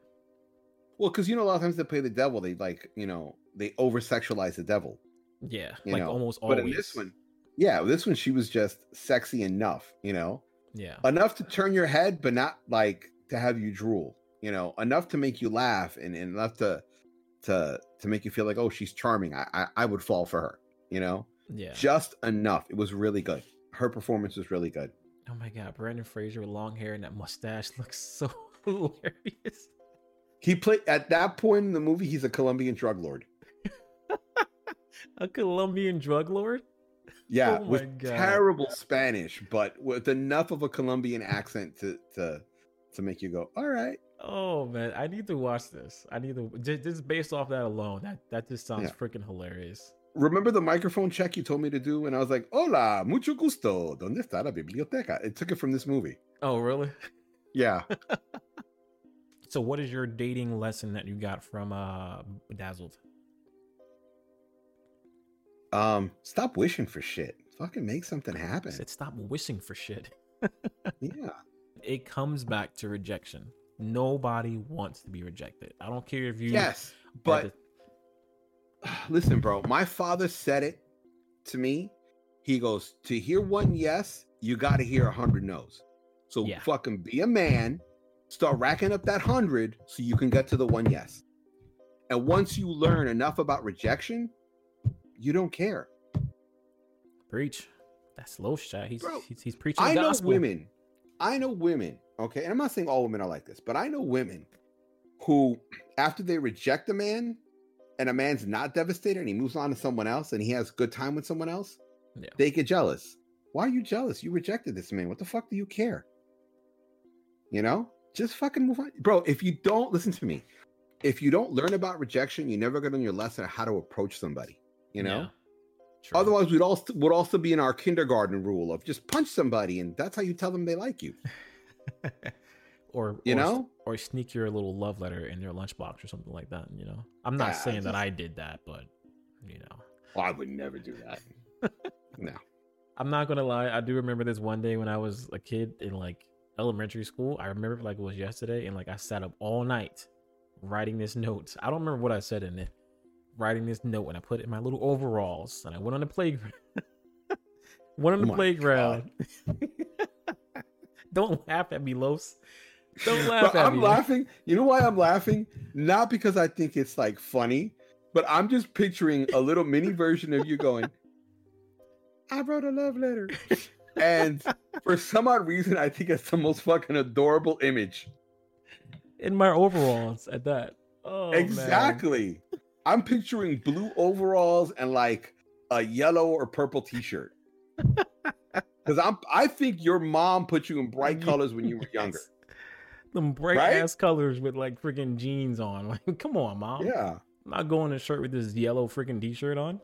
S2: Well, because you know, a lot of times they play the devil, they like, you know, they over sexualize the devil.
S1: Yeah, like
S2: know,
S1: almost always.
S2: But in this one, yeah, this one she was just sexy enough, you know,
S1: yeah.
S2: enough to turn your head, but not like to have you drool, you know, enough to make you laugh and, and enough to to to make you feel like, oh, she's charming. I I, I would fall for her, you know.
S1: Yeah.
S2: just enough. It was really good. Her performance was really good.
S1: Oh my god, Brendan Fraser with long hair and that mustache looks so hilarious.
S2: He played at that point in the movie. He's a Colombian drug lord.
S1: A Colombian drug lord?
S2: Yeah,
S1: Oh
S2: with
S1: God.
S2: terrible Spanish, but with enough of a Colombian accent to to to make you go, all right.
S1: Oh man, I need to watch this. I need to just, just based off that alone. That that just sounds
S2: Yeah.
S1: freaking hilarious.
S2: Remember the microphone check you told me to do, and I was like, "Hola, mucho gusto. ¿Dónde está la biblioteca?" It took it from this movie.
S1: Oh really?
S2: Yeah,
S1: So what is your dating lesson that you got from uh Bedazzled?
S2: um, stop wishing for shit. Fucking make something happen.
S1: Said stop wishing for shit.
S2: Yeah,
S1: It comes back to rejection. Nobody wants to be rejected. I don't care if you
S2: yes, but
S1: the-
S2: listen, bro, my father said it to me. He goes, to hear one yes, you got to hear a hundred no's. So
S1: Yeah.
S2: fucking be a man, start racking up that hundred so you can get to the one yes. And once you learn enough about rejection, you don't care.
S1: preach. That's low shot. He's
S2: Bro,
S1: he's, he's preaching
S2: I know
S1: gospel.
S2: women. I know women. Okay, and I'm not saying all women are like this, but I know women who, after they reject a man, and a man's not devastated, and he moves on to someone else, and he has good time with someone else,
S1: Yeah.
S2: they get jealous. Why are you jealous? You rejected this man. What the fuck do you care? You know, just fucking move on, bro. If you don't listen to me, if you don't learn about rejection, you never get on your lesson on how to approach somebody. You know.
S1: Yeah. True.
S2: Otherwise, we'd all would also be in our kindergarten rule of just punch somebody, and that's how you tell them they like you.
S1: or
S2: You
S1: or,
S2: know?
S1: or sneak your little love letter in your lunchbox or something like that. You know, I'm not
S2: Yeah,
S1: saying that
S2: just-
S1: I did that, but you know, oh,
S2: I would never do that. no.
S1: I'm not gonna lie. I do remember this one day when I was a kid in like elementary school. I remember like it was yesterday, and like I sat up all night writing this note. I don't remember what I said in it. Writing this note, and I put it in my little overalls, and I went on the playground. went on the
S2: Oh
S1: playground. don't laugh at me, Los. Don't laugh
S2: But
S1: at
S2: I'm
S1: me.
S2: laughing. You know why I'm laughing? Not because I think it's like funny, but I'm just picturing a little mini version of you going, I wrote a love letter. And for some odd reason, I think it's the most fucking adorable image.
S1: in my overalls at that. Oh, man.
S2: exactly. I'm picturing blue overalls and like a yellow or purple t-shirt. Because I'm I think your mom put you in bright colors when you were younger.
S1: Them bright
S2: Right?
S1: ass colors with like freaking jeans on. Like, come on, mom.
S2: Yeah.
S1: I'm not going to shirt with this yellow freaking t-shirt on.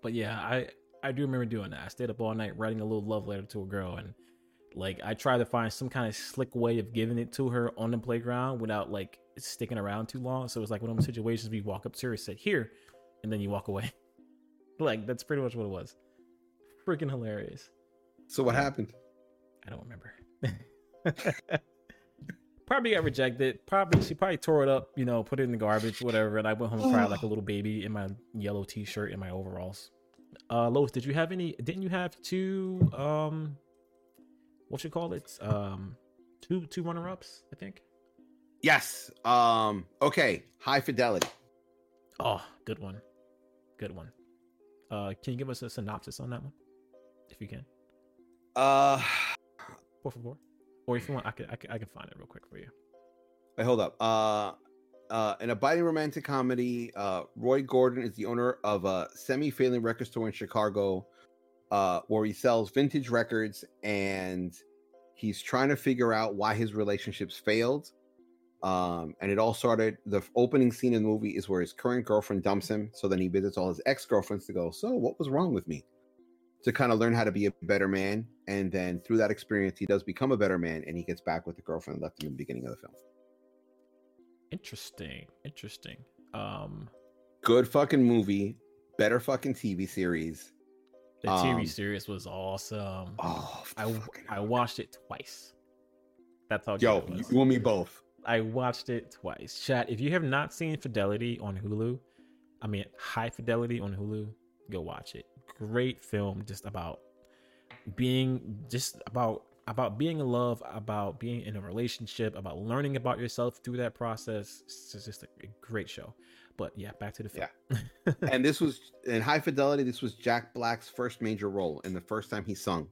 S1: But yeah, I I do remember doing that. I stayed up all night writing a little love letter to a girl, and like I tried to find some kind of slick way of giving it to her on the playground without like sticking around too long. So it was like one of those situations where you walk up to her, say here, and then you walk away. like that's pretty much what it was. Freaking hilarious.
S2: So what happened?
S1: I don't remember. probably got rejected. Probably she probably tore it up, you know, put it in the garbage, whatever. And I went home and cried like a little baby in my yellow t-shirt and my overalls. Uh Los, did you have any didn't you have two um what you call it? Um two two runner ups, I think.
S2: Yes. Um, okay. High fidelity.
S1: Oh, good one. Good one. Uh can you give us a synopsis on that one? If you can.
S2: Uh
S1: Por favor. Or if you want, I can I can, I can find it real quick for you.
S2: wait, hold up. Uh uh in a biting romantic comedy, uh Rob Gordon is the owner of a semi-failing record store in Chicago, uh, where he sells vintage records and he's trying to figure out why his relationships failed. Um, and it all started the opening scene in the movie is where his current girlfriend dumps him. So then he visits all his ex-girlfriends to go, So what was wrong with me? To kind of learn how to be a better man. And then through that experience, he does become a better man and he gets back with the girlfriend that left him in the beginning of the film.
S1: Interesting. Interesting. Um
S2: Good fucking movie, better fucking TV series.
S1: the TV
S2: Um,
S1: series was awesome.
S2: Oh,
S1: I I watched it twice. That's how
S2: Yo, you and me both.
S1: I watched it twice. Chat, if you have not seen Fidelity on Hulu, I mean High Fidelity on Hulu, go watch it. Great film just about being just about about being in love, about being in a relationship, about learning about yourself through that process. It's just a great show. But yeah, back to the film.
S2: and this was in high fidelity. This was Jack Black's first major role and the first time he sung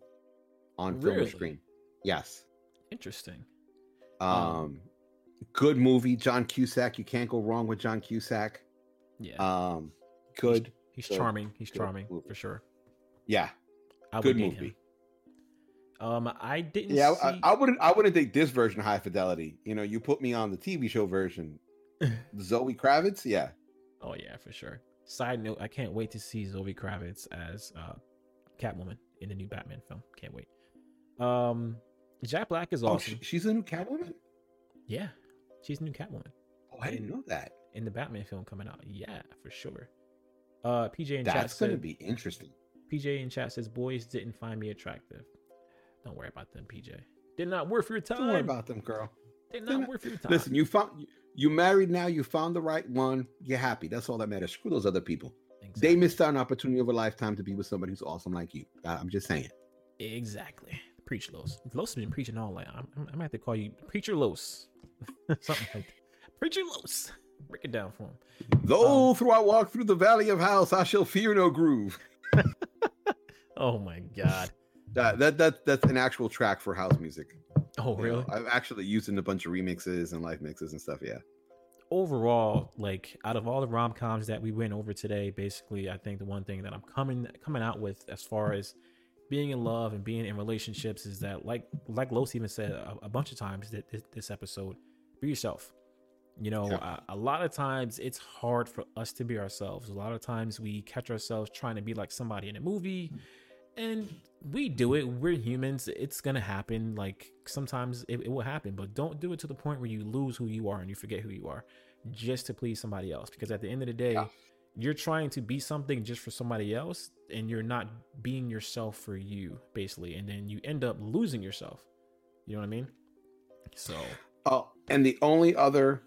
S2: on film screen. Yes.
S1: Interesting.
S2: Um,
S1: Um,
S2: good movie. John Cusack. You can't go wrong with John Cusack.
S1: Yeah.
S2: Um, good.
S1: He's
S2: good,
S1: charming. He's charming
S2: movie.
S1: for sure.
S2: Yeah.
S1: I
S2: Good movie.
S1: him. Um, I didn't.
S2: Yeah.
S1: see...
S2: I, I wouldn't. I wouldn't take this version high fidelity. You know, you put me on the TV show version. Zoe Kravitz. Yeah.
S1: Oh yeah, for sure. Side note: I can't wait to see Zoe Kravitz as uh, Catwoman in the new Batman film. Can't wait. Um, Jack Black is
S2: Oh,
S1: awesome.
S2: she, she's a new Catwoman.
S1: yeah, she's the new Catwoman
S2: Oh, I didn't know that.
S1: in the Batman film coming out. Yeah, for sure. Uh, PJ in chat
S2: That's to
S1: said,
S2: be interesting.
S1: PJ in chat says boys didn't find me attractive. Don't worry about them, PJ. They're not worth your time.
S2: Don't worry about them, girl.
S1: They're
S2: they're
S1: not
S2: not-
S1: worth your time.
S2: Listen, you found you, married now. You found the right one. You're happy. That's all that matters. Screw those other people.
S1: exactly.
S2: They missed out an opportunity of a lifetime to be with somebody who's awesome like you. I'm just saying.
S1: Exactly. Preach Los. Los has been preaching all. I'm, I'm, I'm gonna have to call you Preacher Los. Something like that. Preacher Los. Break it down for him.
S2: Though
S1: Um,
S2: through I walk through the valley of house, I shall fear no groove.
S1: Oh my god.
S2: That that, that that's an actual track for house music.
S1: Oh
S2: you
S1: really?
S2: know. I've actually used it in a bunch of remixes and live mixes and stuff. Yeah.
S1: Overall, like out of all the rom coms that we went over today, basically, I think the one thing that I'm coming coming out with as far as being in love and being in relationships is that like like Los even said a, a bunch of times that this, this episode, be yourself. You know,
S2: Yeah.
S1: a, a lot of times it's hard for us to be ourselves. A lot of times we catch ourselves trying to be like somebody in a movie, and we do it. We're humans. It's gonna happen. Like sometimes it, it will happen, but don't do it to the point where you lose who you are and you forget who you are just to please somebody else. Because at the end of the day,
S2: Yeah.
S1: you're trying to be something just for somebody else and you're not being yourself for you basically and then you end up losing yourself you know what i mean so
S2: oh and the only other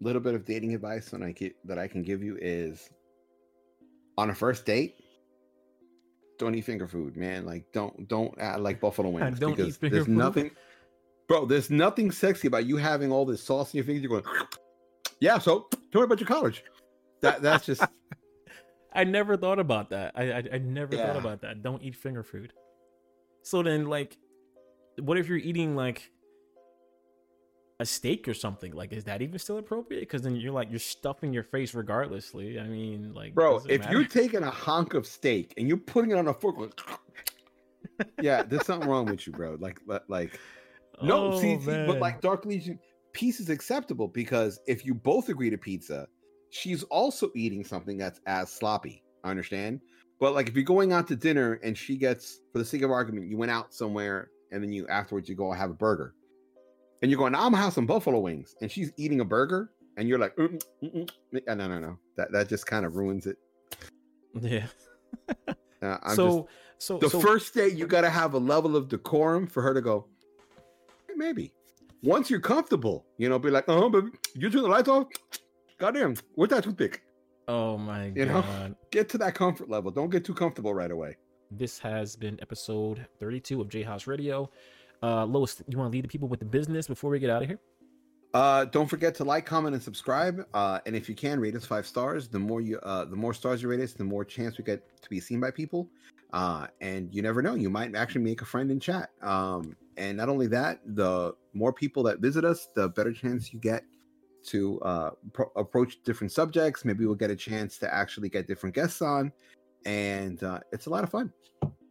S2: little bit of dating advice that i get that i can give you is on a first date don't eat finger food man. Like don't don't add like buffalo wings
S1: Don't eat
S2: because
S1: finger
S2: there's
S1: food?
S2: nothing bro there's nothing sexy about you having all this sauce in your fingers you're going yeah so tell me about your college. That that's just
S1: i never thought about that. I i, I never thought about that. Don't eat finger food. So then like what if you're eating like a steak or something like is that even still appropriate because then you're like you're stuffing your face regardlessly i mean like
S2: Bro, if
S1: matter?
S2: you're taking a hunk of steak and you're putting it on a fork, like, yeah, there's something wrong with you, bro. Like, but like, no,
S1: Oh,
S2: see, see, but like Dark Legion, peace is acceptable because if you both agree to pizza, she's also eating something that's as sloppy. I understand, but like if you're going out to dinner and she gets, for the sake of argument, you went out somewhere and then you afterwards you go I have a burger, and you're going, I'm gonna have some buffalo wings, and she's eating a burger, and you're like, mm, mm, mm, mm. no, no, no, that that just kind of ruins it.
S1: yeah
S2: Uh, I'm
S1: so
S2: just,
S1: so
S2: the
S1: so,
S2: first date, you got to have a level of decorum for her to go. "Hey, maybe. Once you're comfortable, you know, be like, oh, baby, you turn the lights off. Goddamn, where's that toothpick?
S1: oh my
S2: You know?
S1: god
S2: Get to that comfort level. Don't get too comfortable right away.
S1: this has been episode 32 of J House Radio. Uh, Los, you want to lead the people with the business before we get out of here?
S2: Uh, don't forget to like, comment, and subscribe. Uh, and if you can, rate us five stars. The more you, uh, the more stars you rate us, the more chance we get to be seen by people. Uh, and you never know, you might actually make a friend in chat. Um, and not only that, the more people that visit us, the better chance you get to uh, pro- approach different subjects. Maybe we'll get a chance to actually get different guests on, and uh, it's a lot of fun.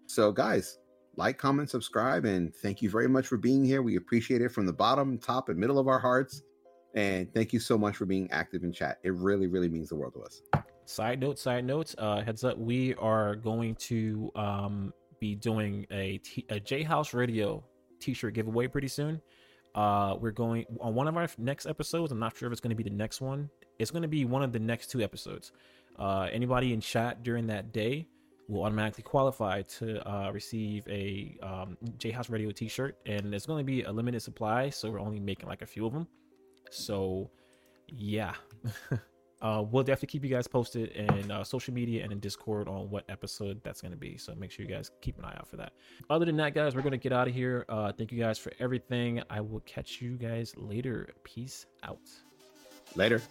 S2: So, guys, like, comment, subscribe, and thank you very much for being here. We appreciate it from the bottom, top, and middle of our hearts. And thank you so much for being active in chat. It really, really means the world to us.
S1: Side note, side notes. Uh, heads up, we are going to um be doing a t- a J House Radio T-shirt giveaway pretty soon. Uh, we're going on one of our next episodes. I'm not sure if it's going to be the next one. It's going to be one of the next two episodes. Uh, anybody in chat during that day will automatically qualify to uh, receive a um, J House Radio T-shirt, and it's going to be a limited supply, so we're only making like a few of them. So, yeah. uh, we'll definitely keep you guys posted in uh, social media and in Discord on what episode that's going to be. So make sure you guys keep an eye out for that. Other than that, guys, we're going to get out of here. Uh, thank you guys for everything. I will catch you guys later. Peace out.
S2: Later.